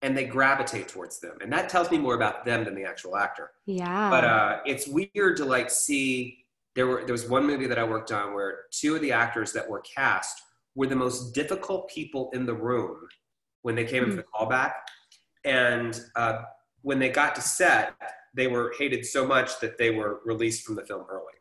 and they gravitate towards them. And that tells me more about them than the actual actor. Yeah. but uh, it's weird to like see there were there was one movie that i worked on where two of the actors that were cast were the most difficult people in the room when they came in for the callback. And uh, when they got to set they were hated so much that they were released from the film early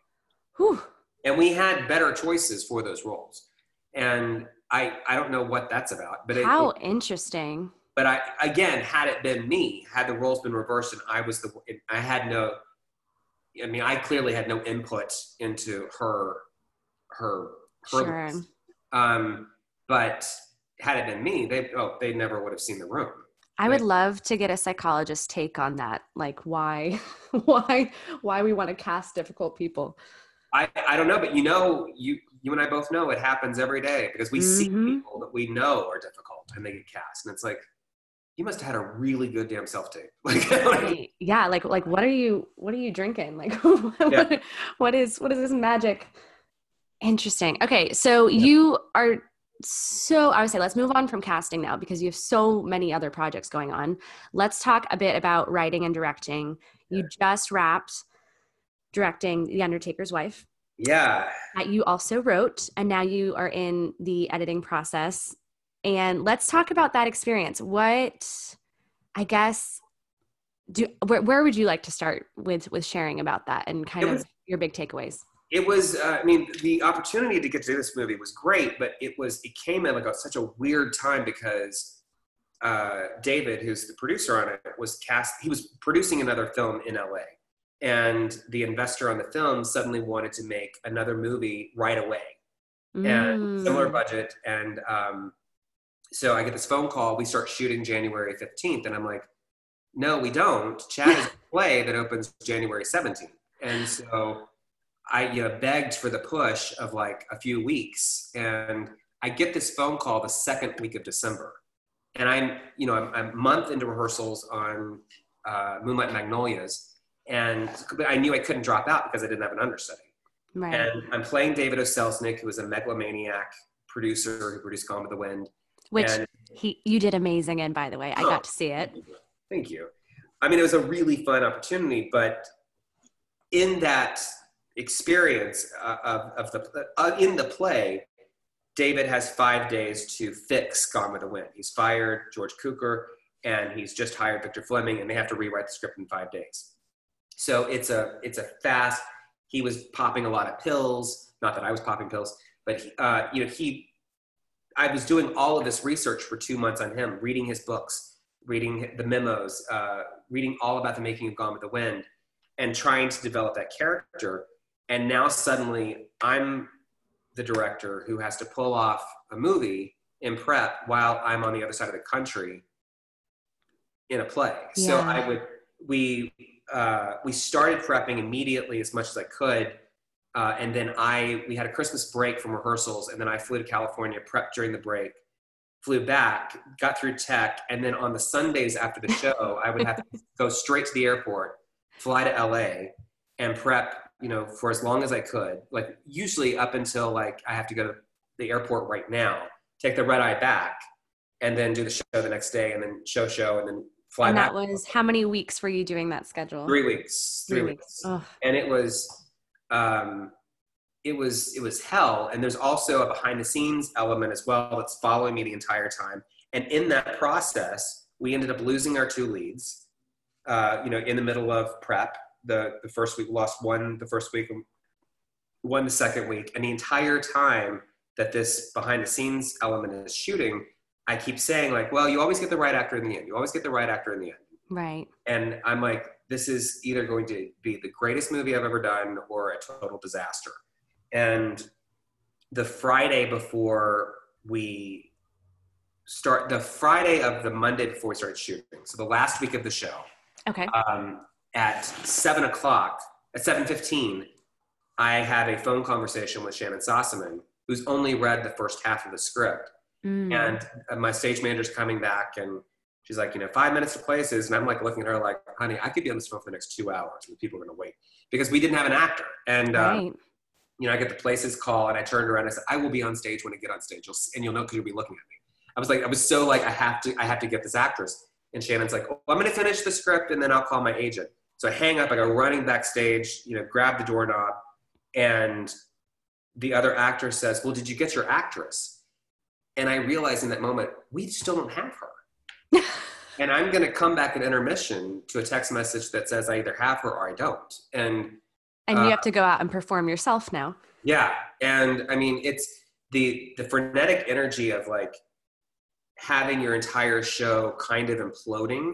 Whew. and we had better choices for those roles and i i don't know what that's about but it, How interesting. but I again, had it been me, had the roles been reversed, and I was the, I had no, I mean, I clearly had no input into her, her, her. Sure. Um, but had it been me, they oh, they never would have seen the room. I would love to get a psychologist take on that. Like why *laughs* why why we want to cast difficult people. I, I don't know, but you know, you you and I both know it happens every day because we see Mhm. people that we know are difficult and they get cast, and it's like you must have had a really good damn self tape. *laughs* Like, Right. yeah, like like what are you what are you drinking? Like *laughs* what, what is what is this magic? Interesting. Okay, so Yeah. you are so I would say let's move on from casting now because you have so many other projects going on. Let's talk a bit about writing and directing. You just wrapped directing The Undertaker's Wife. yeah, that you also wrote and now you are in the editing process and let's talk about that experience what i guess do where, where would you like to start with with sharing about that and kind It of your big takeaways it was. Uh, I mean, the opportunity to get to do this movie was great, but it was it came at like a, such a weird time because uh, David, who's the producer on it, was cast. He was producing another film in LA, and the investor on the film suddenly wanted to make another movie right away. and similar Mm. budget. And um, so I get this phone call. We start shooting January 15th. And I'm like, no, we don't. Chad is *laughs* a play that opens January 17th. And so I you know, begged for the push of like a few weeks. And I get this phone call the second week of December. And I'm, you know, I'm, I'm a month into rehearsals on uh, Moonlight Magnolias. And I knew I couldn't drop out because I didn't have an understudy. right And I'm playing David O. Selznick, who is a megalomaniac producer who produced Gone with the Wind. which and- he you did amazing in by the way i Oh. got to see it Thank you. I mean, it was a really fun opportunity, but in that experience uh, of, of the uh, in the play, David has five days to fix Gone with the Wind. He's fired George Cukor, and he's just hired Victor Fleming, and they have to rewrite the script in five days. So it's a it's a fast. He was popping a lot of pills. Not that I was popping pills, but he, uh, you know he. I was doing all of this research for two months on him, reading his books, reading the memos, uh, reading all about the making of Gone with the Wind, and trying to develop that character. And now suddenly I'm the director who has to pull off a movie in prep while I'm on the other side of the country in a play. So I would we uh, we started prepping immediately as much as I could. Uh, and then I we had a Christmas break from rehearsals, and then I flew to California, prepped during the break, flew back, got through tech, and then on the Sundays after the *laughs* show, I would have to go straight to the airport, fly to LA, and prep, you know, for as long as I could. Like usually up until like I have to go to the airport right now, take the red eye back, and then do the show the next day, and then show show, and then fly and back. that was how many weeks were you doing that schedule three weeks. Three, weeks Ugh. and it was um, it was it was hell and there's also a behind the scenes element as well that's following me the entire time and in that process we ended up losing our two leads uh, you know in the middle of prep the the first week lost one the first week one the second week. And the entire time that this behind the scenes element is shooting i keep saying like well you always get the right actor in the end. You always get the right actor in the end. Right. And I'm like, this is either going to be the greatest movie I've ever done or a total disaster. And the Friday before we start, the Friday of the Monday before we started shooting, so the last week of the show, okay. um, at seven o'clock, at seven fifteen, I had a phone conversation with Shannyn Sossamon, who's only read the first half of the script. Mm. and uh, my stage manager's coming back and she's like you know five minutes to places. And i'm like looking at her like honey i could be on this phone for the next two hours and people are going to wait. Because we didn't have an actor. And uh, right. you know i get the places call and i turned around and i said i will be on stage when i get on stage. You'll, and you'll know because you'll be looking at me. I was like i was so like i have to i have to get this actress. And Shannyn's like oh, i'm going to finish the script and then i'll call my agent so i hang up i go running backstage you know grab the doorknob and the other actor says well did you get your actress and I realize in that moment, we still don't have her. *laughs* and I'm going to come back at intermission to a text message that says I either have her or I don't. And and you uh, have to go out and perform yourself now yeah, and I mean, it's the the frenetic energy of like having your entire show kind of imploding.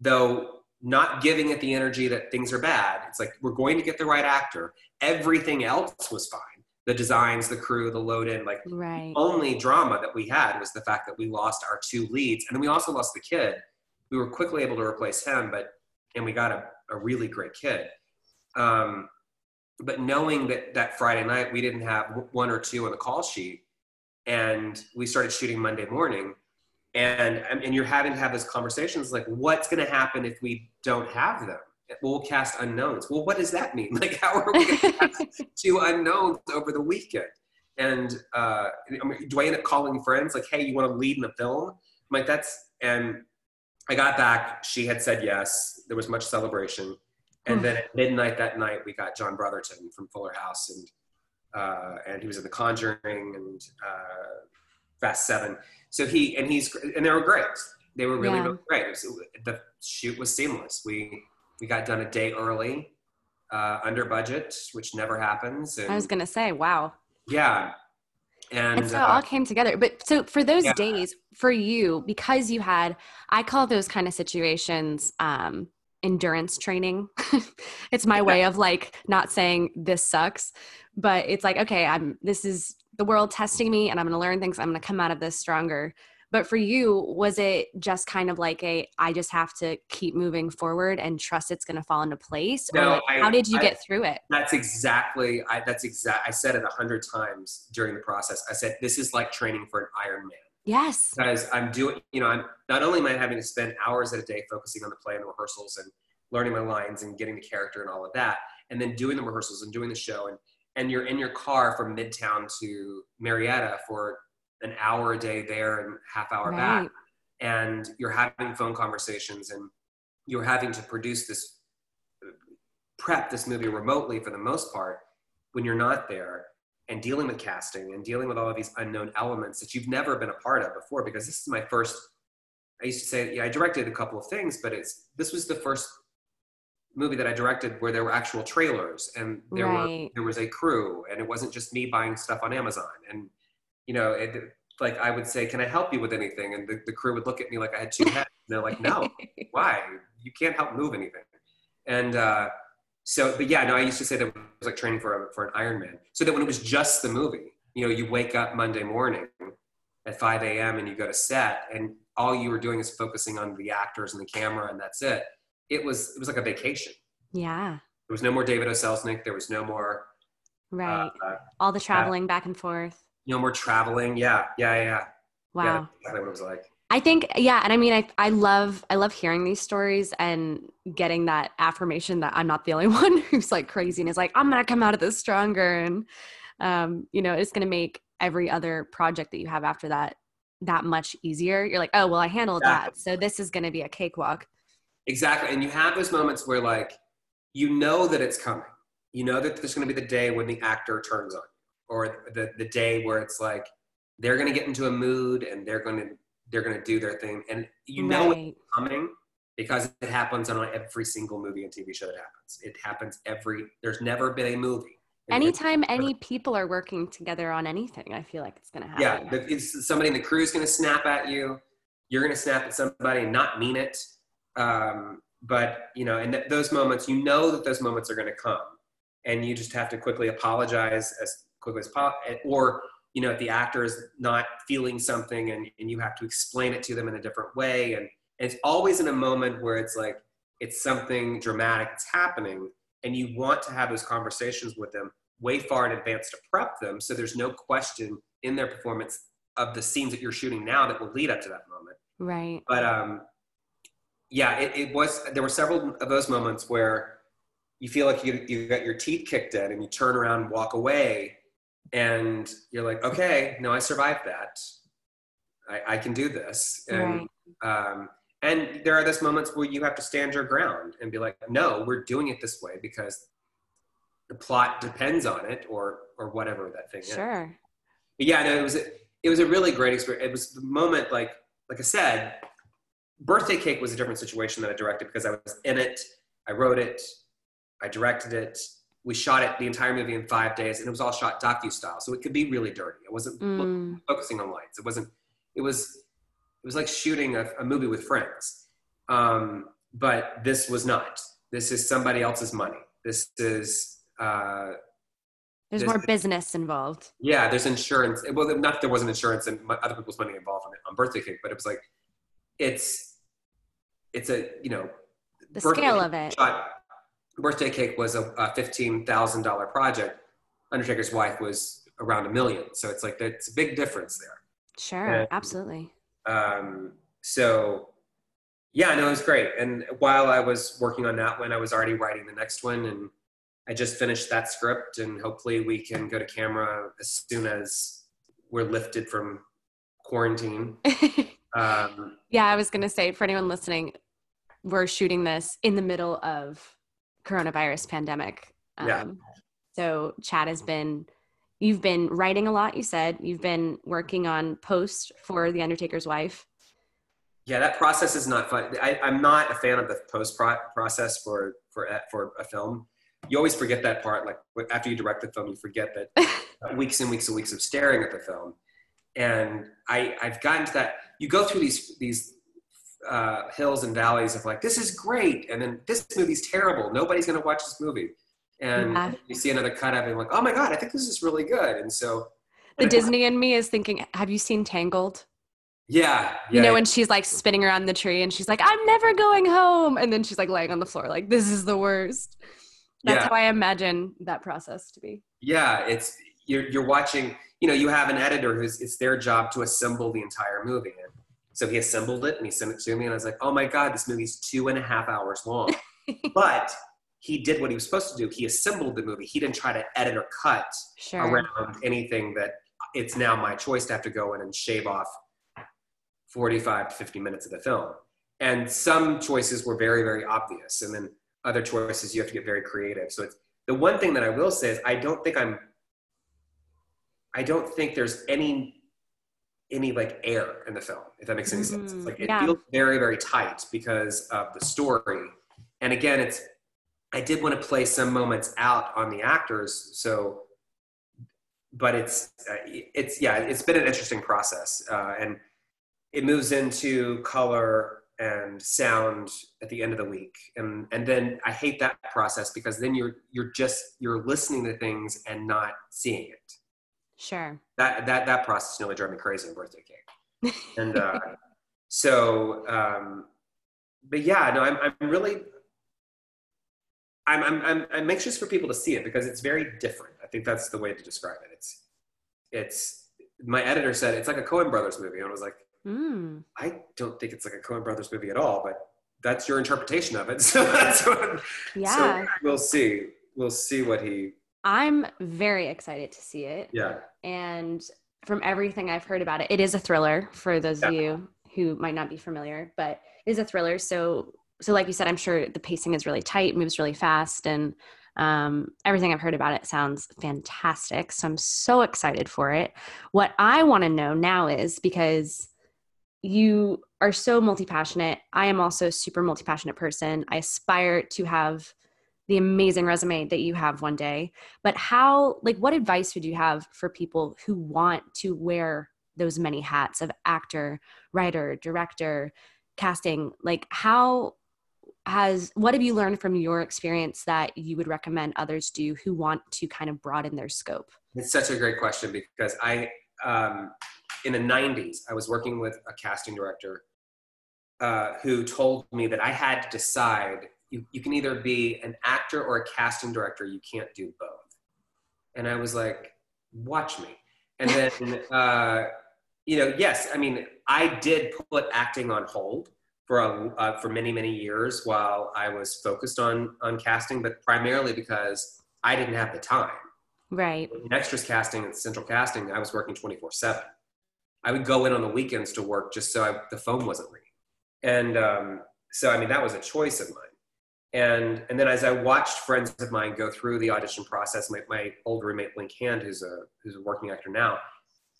Though not giving it the energy that things are bad. It's like we're going to get the right actor. Everything else was fine. The designs, the crew, the load in, like right. only drama that we had was the fact that we lost our two leads. And then we also lost the kid. We were quickly able to replace him, but and we got a, a really great kid. Um, but knowing that that Friday night we didn't have one or two on the call sheet, and we started shooting Monday morning, and and you're having to have those conversations like, what's going to happen if we don't have them? We'll cast unknowns. Well, what does that mean? *laughs* Like, how are we going *laughs* to cast two unknowns over the weekend? And uh, I mean, do I end up calling friends like, hey, you want to lead in a film? I'm like, that's and I got back. She had said yes. There was much celebration. And then at midnight that night, we got John Brotherton from Fuller House, and uh, and he was in The Conjuring and uh, Fast Seven. So he and he's and they were great. They were really Yeah. really great. Was, the shoot was seamless. We we got done a day early, uh, under budget, which never happens. And I was gonna say, wow. yeah, and And so it uh, all came together. But so for those Yeah. days, for you, because you had, I call those kind of situations um, endurance training. *laughs* it's my way of like not saying this sucks, but it's like, okay, I'm, this is the world testing me and I'm going to learn things. I'm going to come out of this stronger. But for you, was it just kind of like a, I just have to keep moving forward and trust it's going to fall into place? or No, like, I- how did you I- get through it? That's exactly. I, that's exact. I said it a hundred times during the process. I said this is like training for an Ironman Yes. because I'm doing. You know, I'm not only am I having to spend hours at a day focusing on the play and the rehearsals and learning my lines and getting the character and all of that, and then doing the rehearsals and doing the show and and you're in your car from Midtown to Marietta for an hour a day there and half hour back. And you're having phone conversations and you're having to produce this prep this movie remotely for the most part when you're not there and dealing with casting and dealing with all of these unknown elements that you've never been a part of before because this is my first i used to say yeah i directed a couple of things but it's this was the first movie that i directed where there were actual trailers and there were there was a crew and it wasn't just me buying stuff on amazon. And you know it, like i would say can i help you with anything? And the, the crew would look at me like i had two heads and they're like no *laughs* why? You can't help move anything. And uh, so but yeah no i used to say that it was like training for, a, for an ironman so that when it was just the movie you know you wake up monday morning at 5 a.m and you go to set and all you were doing is focusing on the actors and the camera and that's it it was it was like a vacation Yeah. there was no more david o selznick there was no more Right. uh, All the traveling back and forth. no more traveling yeah yeah yeah yeah Wow. yeah, that's exactly what it was like I think yeah, and I mean I I love I love hearing these stories and getting that affirmation that I'm not the only *laughs* one who's like crazy and is like I'm going to come out of this stronger and um you know, it's going to make every other project that you have after that that much easier. You're like, "Oh, well I handled that. So this is going to be a cakewalk." Exactly. And you have those moments where like you know that it's coming. You know that there's going to be the day when the actor turns on you or the, the day where it's like they're going to get into a mood and they're going to they're going to do their thing and you know it's coming because it happens on every single movie and TV show that happens. It happens every there's never been a movie. Anytime any people are working together on anything, I feel like it's going to happen. yeah, somebody in the crew is going to snap at you. You're going to snap at somebody and not mean it. Um, but you know, and th- those moments, you know that those moments are going to come, and you just have to quickly apologize as quickly as possible, or you know, if the actor is not feeling something, and, and you have to explain it to them in a different way, and, and it's always in a moment where it's like it's something dramatic, it's happening, and you want to have those conversations with them way far in advance to prep them, so there's no question in their performance of the scenes that you're shooting now that will lead up to that moment. Right. But um, yeah, it, it was. There were several of those moments where you feel like you you got your teeth kicked in, and you turn around, and walk away, and you're like, okay, no, I survived that. I, I can do this, and Right. um, and there are those moments where you have to stand your ground and be like, no, we're doing it this way because the plot depends on it, or or whatever that thing is. Sure. But yeah, no, it was a, it was a really great experience. It was the moment, like like I said, birthday cake was a different situation that I directed because I was in it, I wrote it, I directed it. We shot it the entire movie in five days, and it was all shot docu style, so it could be really dirty. It wasn't Mm, focusing on lights. It wasn't. It was. It was like shooting a, a movie with friends. Um, but this was not. This is somebody else's money. This is. Uh, there's more business involved. yeah, there's insurance. Well, not that there wasn't insurance and other people's money involved on, on birthday cake, but it was like, it's, it's a you know, The scale of it. shot- birthday cake was a, a fifteen thousand dollar project. Undertaker's wife was around a million, so it's like it's a big difference there. Sure, and- absolutely. Um, so yeah, no, it was great. And while I was working on that one, I was already writing the next one, and I just finished that script, and hopefully we can go to camera as soon as we're lifted from quarantine. *laughs* Um, yeah, I was going to say for anyone listening, we're shooting this in the middle of coronavirus pandemic. Um, Yeah. So Chad has been, you've been writing a lot. You said you've been working on post for The Undertaker's Wife. yeah, that process is not fun. I, I'm not a fan of the post pro- process for for for a film. You always forget that part. Like after you direct the film, you forget that *laughs* weeks and weeks and weeks of staring at the film. And I, I've gotten to that. You go through these these uh, hills and valleys of like, this is great, and then this movie's terrible. Nobody's going to watch this movie. And Yeah. you see another cut of it, and like, oh my god, I think this is really good. And so, The Disney in me is thinking, have you seen Tangled? yeah, You yeah, know, when she's like spinning around the tree and she's like, I'm never going home. And then she's like laying on the floor, like, this is the worst. That's Yeah. how I imagine that process to be. yeah, it's you're you're watching. You know, you have an editor who's it's their job to assemble the entire movie. And so he assembled it and he sent it to me, and I was like, oh my god, this movie's two and a half hours long. *laughs* but he did what he was supposed to do. He assembled the movie. He didn't try to edit or cut Sure. around anything that it's now my choice to have to go in and shave off 45 to 50 minutes of the film. And some choices were very, very obvious. And then other choices you have to get very creative. So it's the one thing that I will say is I don't think I'm I don't think there's any any like air in the film, if that makes any sense. It's like it yeah. feels very, very tight because of the story. And again, it's I did want to play some moments out on the actors, so but it's uh, it's yeah, it's been an interesting process, uh, and it moves into color and sound at the end of the week, and and then I hate that process because then you're you're just you're listening to things and not seeing it. Sure. That that that process nearly drove me crazy in birthday cake, *laughs* and uh, so um, but yeah, no, I'm I'm really I'm, I'm, I'm, I'm anxious for people to see it because it's very different. I think that's the way to describe it. It's, it's, my editor said it's like a Coen Brothers movie. And I was like, Mm. I don't think it's like a Coen Brothers movie at all, but that's your interpretation of it. *laughs* So that's what, Yeah. so we'll see. We'll see what he, I'm very excited to see it. yeah. And from everything I've heard about it, it is a thriller for those of you who might not be familiar, but it is a thriller. So, so like you said, I'm sure the pacing is really tight, moves really fast, and um, everything I've heard about it sounds fantastic. So I'm so excited for it. What I want to know now is because you are so multi passionate. I am also a super multi passionate person. I aspire to have the amazing resume that you have one day. But how like what advice would you have for people who want to wear those many hats of actor writer director casting? Like how has what have you learned from your experience that you would recommend others do who want to kind of broaden their scope? It's such a great question because I, um, in the 90s, I was working with a casting director uh, who told me that I had to decide you, you can either be an actor or a casting director, you can't do both. And I was like, watch me. And *laughs* then, uh, you know, yes, I mean, I did put acting on hold for a, uh, for many many years while I was focused on on casting, but primarily because I didn't have the time right in extras casting and central casting, I was working 24 7. I would go in on the weekends to work just so I, the phone wasn't ringing. And um, so, I mean, that was a choice of mine. And, and then as I watched friends of mine go through the audition process, my, my old roommate, Link Hand, who's a, who's a working actor now,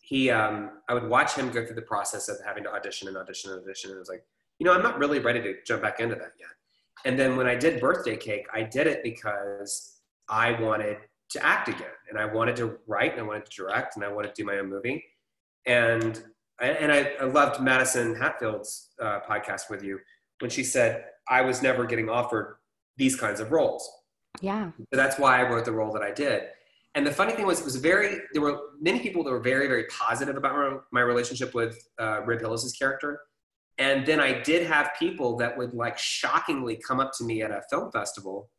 he, um, I would watch him go through the process of having to audition and audition and audition. And it was like, you know, I'm not really ready to jump back into that yet. And then when I did Birthday Cake, I did it because I wanted to act again and I wanted to write and I wanted to direct and I wanted to do my own movie. And and I, I loved Madison Hatfield's uh, podcast with you when she said I was never getting offered these kinds of roles. Yeah. So that's why I wrote the role that I did. And the funny thing was, it was very, there were many people that were very, very positive about my, my relationship with uh, Rib Hillis's character. And then I did have people that would like shockingly come up to me at a film festival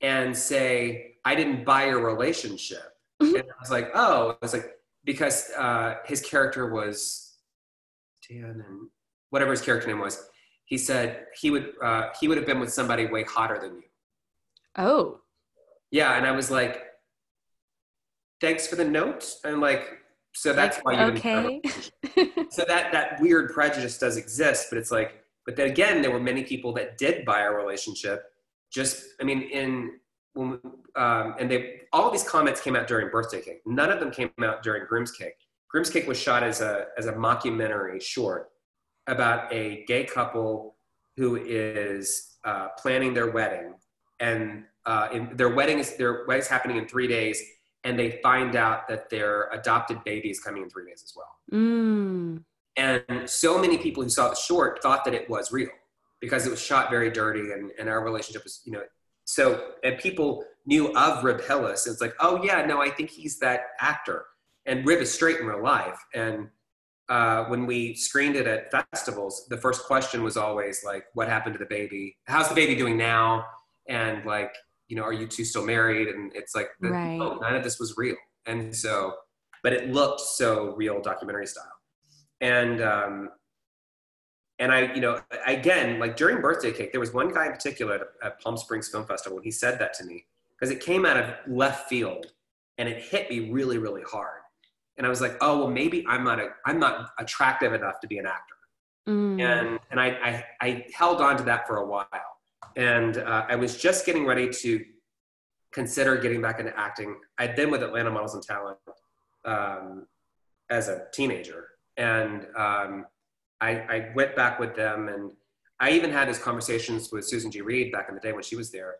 and say, I didn't buy your relationship. *laughs* And I was like, oh, I was like, because uh, his character was Dan and whatever his character name was. He said he would uh, he would have been with somebody way hotter than you. Oh. Yeah, and I was like, thanks for the note. And like, so that's Like, why you didn't okay. so that that weird prejudice does exist but it's like but then again there were many people that did buy our relationship just i mean in when um, and they all of these comments came out during birthday cake none of them came out during groom's cake groom's cake was shot as a as a mockumentary short about a gay couple who is uh, planning their wedding and uh, in, their wedding is their wedding's happening in three days and they find out that their adopted baby is coming in three days as well Mm. and so many people who saw the short thought that it was real because it was shot very dirty and, and our relationship was, you know, so, and people knew of Rib Hillis. It's like, oh yeah, no, I think he's that actor. And Rib is straight in real life. And uh, when we screened it at festivals, the first question was always like, what happened to the baby? How's the baby doing now? And like, you know, are you two still married? And it's like, the- Right. no, none of this was real. And so, but it looked so real documentary style. And, um, and I, you know, again, like during birthday cake, there was one guy in particular at, at Palm Springs Film Festival, and he said that to me because it came out of left field and it hit me really, really hard. And I was like, oh, well, maybe I'm not, a, I'm not attractive enough to be an actor Mm. and and I, I I held on to that for a while, and uh, I was just getting ready to consider getting back into acting. I'd been with Atlanta Models and Talent um, as a teenager, and um, I, I went back with them, and I even had these conversations with Susan G. Reed back in the day when she was there.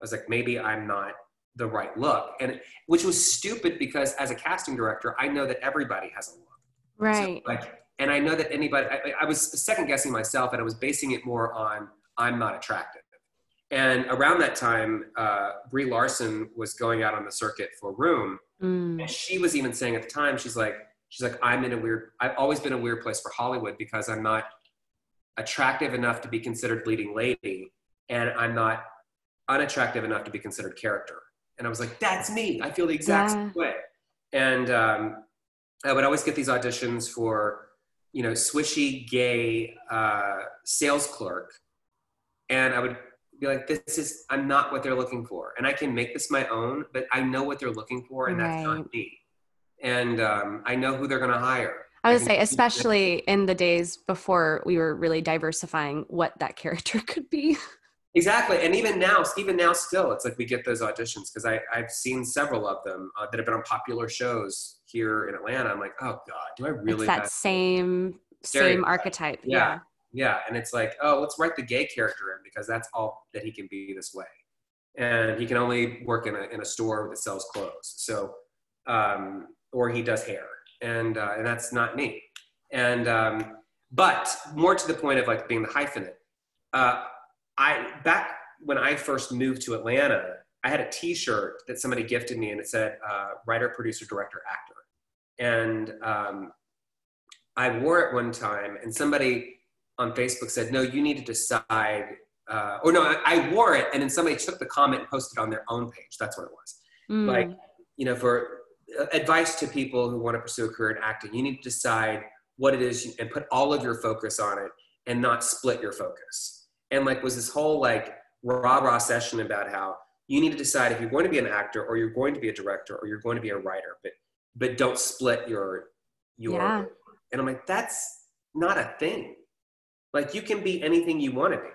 I was like, maybe I'm not the right look, and which was stupid because as a casting director, I know that everybody has a look. right. So, like, and I know that anybody, I, I was second guessing myself and I was basing it more on I'm not attractive. And around that time, uh, Brie Larson was going out on the circuit for Room. Mm. And she was even saying at the time, she's like, she's like, I'm in a weird, I've always been a weird place for Hollywood because I'm not attractive enough to be considered leading lady. And I'm not unattractive enough to be considered character. And I was like, that's me. I feel the exact Yeah. same way. And um, I would always get these auditions for, you know, swishy gay uh, sales clerk. And I would be like, this is, I'm not what they're looking for. And I can make this my own, but I know what they're looking for and that's not me. And um, I know who they're going to hire. I would say, especially in the days before we were really diversifying what that *laughs* character could be. Exactly, and even now, even now, still, it's like we get those auditions because I I've seen several of them uh, that have been on popular shows here in Atlanta. I'm like, oh god, do I really? it's that same same Stereotype. archetype. Yeah. yeah, and it's like, oh, let's write the gay character in because that's all that he can be this way, and he can only work in a in a store that sells clothes. So, um, or he does hair, and uh, and that's not me. And um, but more to the point of like being the hyphenate. Uh, I back when I first moved to Atlanta, I had a T-shirt that somebody gifted me, and it said uh, "writer, producer, director, actor," and um, I wore it one time, and somebody on Facebook said, "No, you need to decide." Uh, or no, I, I wore it, and then somebody took the comment and posted it on their own page. That's what it was. Mm. Like, you know, for uh, advice to people who want to pursue a career in acting, you need to decide what it is and put all of your focus on it, and not split your focus. And like, was this whole like rah rah session about how you need to decide if you're going to be an actor or you're going to be a director or you're going to be a writer, but but don't split your your Yeah. and I'm like, that's not a thing. Like you can be anything you want to be.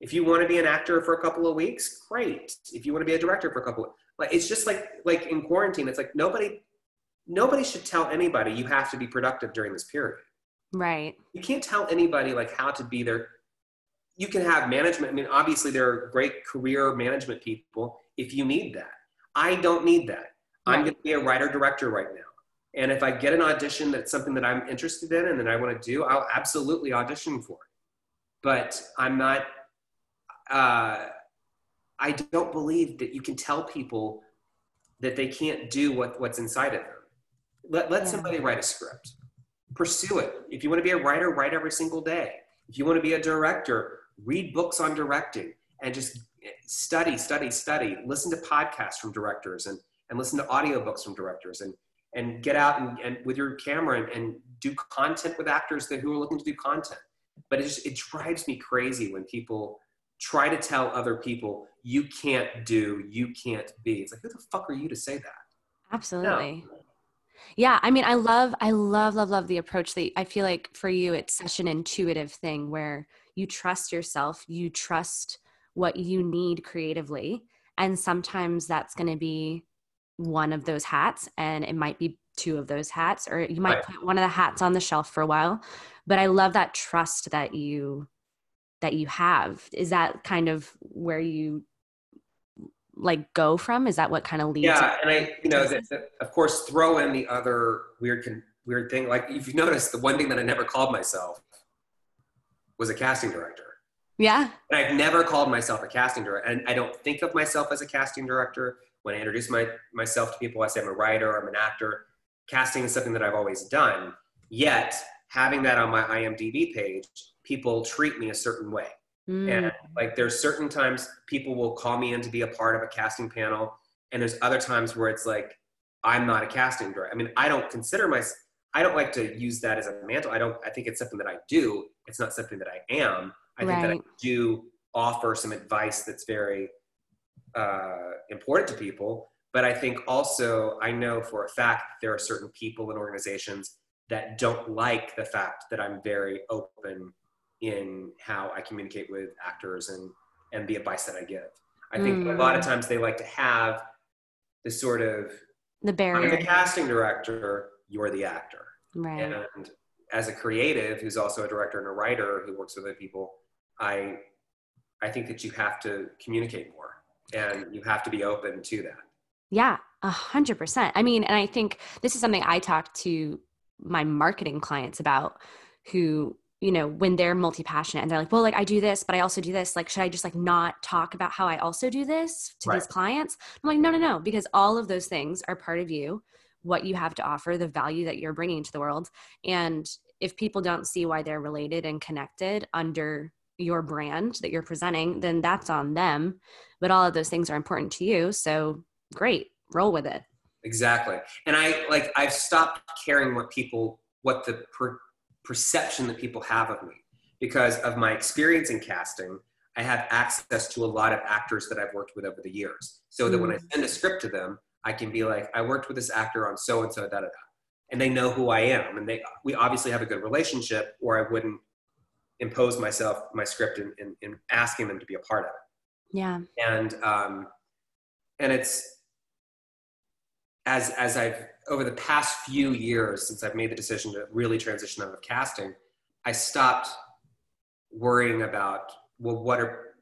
If you want to be an actor for a couple of weeks, great. If you want to be a director for a couple of like it's just like like in quarantine, it's like nobody nobody should tell anybody you have to be productive during this period. right. You can't tell anybody like how to be there. You can have management. I mean, obviously there are great career management people if you need that. I don't need that. I'm going to be a writer director right now. And if I get an audition that's something that I'm interested in and that I want to do, I'll absolutely audition for it. but I'm not. Uh, I don't believe that you can tell people that they can't do what, what's inside of them. Let, let yeah. somebody write a script. Pursue it. If you want to be a writer, write every single day. If you want to be a director, read books on directing and just study, study, study. Listen to podcasts from directors and, and listen to audiobooks from directors and, and get out and, and with your camera and, and do content with actors that, who are looking to do content. But it just, it drives me crazy when people try to tell other people you can't do, you can't be. It's like, who the fuck are you to say that? Absolutely. No. Yeah, I mean, I love, I love, love, love the approach that I feel like for you, it's such an intuitive thing where you trust yourself, you trust what you need creatively. And sometimes that's going to be one of those hats, and it might be two of those hats, or you might right. put one of the hats on the shelf for a while. But I love that trust that you that you have is that kind of where you like go from is that what kind of leads yeah and i you know that, of course throw in the other weird weird thing like if you notice the one thing that i never called myself was a casting director yeah and i've never called myself a casting director and i don't think of myself as a casting director when i introduce my, myself to people i say i'm a writer i'm an actor casting is something that i've always done yet having that on my imdb page people treat me a certain way. Mm. And like there's certain times people will call me in to be a part of a casting panel, and there's other times where it's like I'm not a casting director. I mean, I don't consider myself. I don't like to use that as a mantle. I don't. I think it's something that I do. It's not something that I am. I right. think that I do offer some advice that's very uh, important to people. But I think also I know for a fact that there are certain people and organizations that don't like the fact that I'm very open in how I communicate with actors and and the advice that I give. I think mm. a lot of mm. times they like to have the sort of the barrier. I'm the casting director, you're the actor. Right. And as a creative who's also a director and a writer who works with other people, I I think that you have to communicate more and you have to be open to that. Yeah, a hundred percent. I mean, and I think this is something I talk to my marketing clients about who you know when they're multi-passionate and they're like well like i do this but i also do this like should i just like not talk about how i also do this to right. these clients i'm like no no no because all of those things are part of you what you have to offer the value that you're bringing to the world. And if people don't see why they're related and connected under your brand that you're presenting then that's on them. But all of those things are important to you. So great roll with it. Exactly. And i like i've stopped caring what people what the per- perception that people have of me because of my experience in casting i have access to a lot of actors that i've worked with over the years. So that when i mm. send a script to them i can be like i worked with this actor on so and so da da da and they know who i am and they we obviously have a good relationship or i wouldn't impose myself my script in, in, in asking them to be a part of it yeah and um and it's as as I've over the past few years since I've made the decision to really transition out of casting, I stopped worrying about well, what are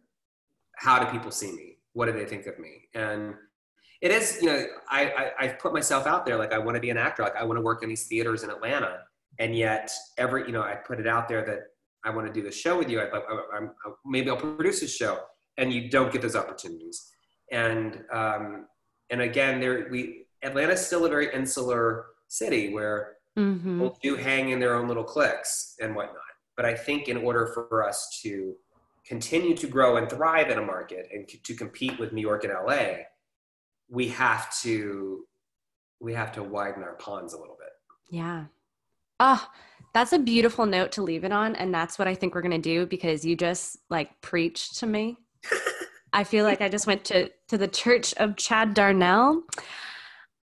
how do people see me? What do they think of me? And it is, you know, I, I have put myself out there like I want to be an actor, like I want to work in these theaters in Atlanta, and yet every you know I put it out there that I want to do this show with you. I, I, I, maybe I'll produce this show, and you don't get those opportunities. And um, and again, there we Atlanta's still a very insular city where mm-hmm. people do hang in their own little cliques and whatnot. But I think in order for us to continue to grow and thrive in a market and to compete with New York and LA, we have to we have to widen our ponds a little bit. Yeah. Oh, that's a beautiful note to leave it on. And that's what I think we're gonna do because you just like preached to me. *laughs* I feel like I just went to to the church of Chad Darnell.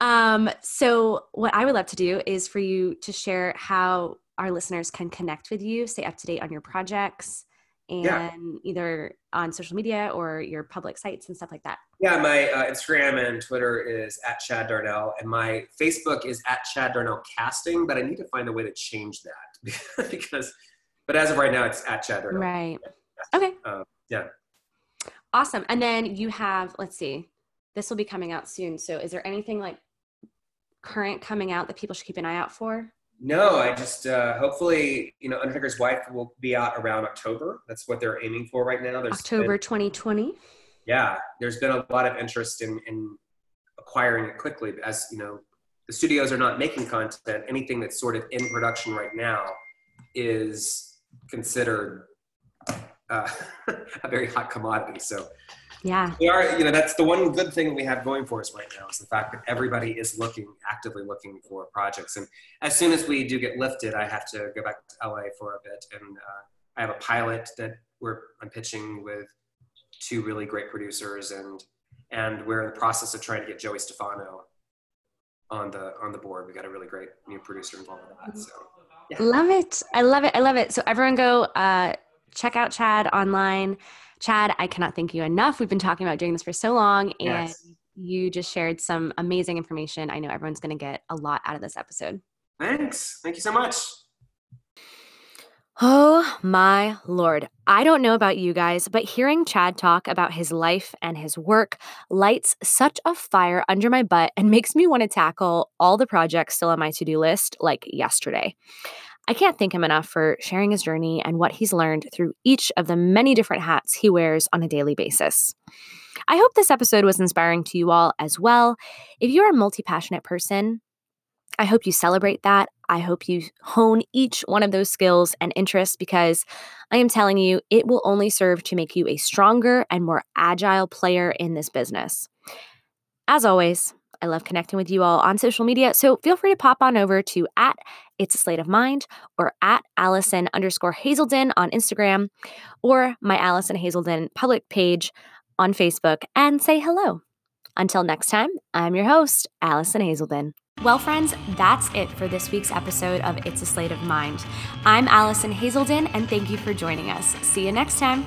Um, so, what I would love to do is for you to share how our listeners can connect with you, stay up to date on your projects, and yeah. either on social media or your public sites and stuff like that. Yeah, my uh, Instagram and Twitter is at Chad Darnell, and my Facebook is at Chad Darnell Casting. But I need to find a way to change that *laughs* because, but as of right now, it's at Chad Darnell. Right. Okay. Uh, yeah. Awesome. And then you have, let's see, this will be coming out soon. So, is there anything like current coming out that people should keep an eye out for No, I just uh, hopefully you know Undertaker's Wife will be out around October. That's what they're aiming for right now. There's October 2020. Yeah, there's been a lot of interest in, in acquiring it quickly as you know the studios are not making content. Anything that's sort of in production right now is considered uh, *laughs* a very hot commodity. So yeah, we are. You know, that's the one good thing we have going for us right now is the fact that everybody is looking actively looking for projects. And as soon as we do get lifted, I have to go back to LA for a bit, and uh, I have a pilot that we're I'm pitching with two really great producers, and and we're in the process of trying to get Joey Stefano on the on the board. We got a really great new producer involved with that. So yeah. love it. I love it. I love it. So everyone go uh, check out Chad online. Chad, I cannot thank you enough. We've been talking about doing this for so long and yes. you just shared some amazing information. I know everyone's going to get a lot out of this episode. Thanks. Thank you so much. Oh my lord. I don't know about you guys, but hearing Chad talk about his life and his work lights such a fire under my butt and *laughs* makes me want to tackle all the projects still on my to do list like yesterday. I can't thank him enough for sharing his journey and what he's learned through each of the many different hats he wears on a daily basis. I hope this episode was inspiring to you all as well. If you're a multi passionate person, I hope you celebrate that. I hope you hone each one of those skills and interests because I am telling you, it will only serve to make you a stronger and more agile player in this business. As always, I love connecting with you all on social media, so feel free to pop on over to at It's a Sleight of Mind or at Allison underscore Hazelden on Instagram or my Allison Hazelden public page on Facebook and say hello. Until next time, I'm your host, Allison Hazelden. Well, friends, that's it for this week's episode of It's a Sleight of Mind. I'm Allison Hazelden, and thank you for joining us. See you next time.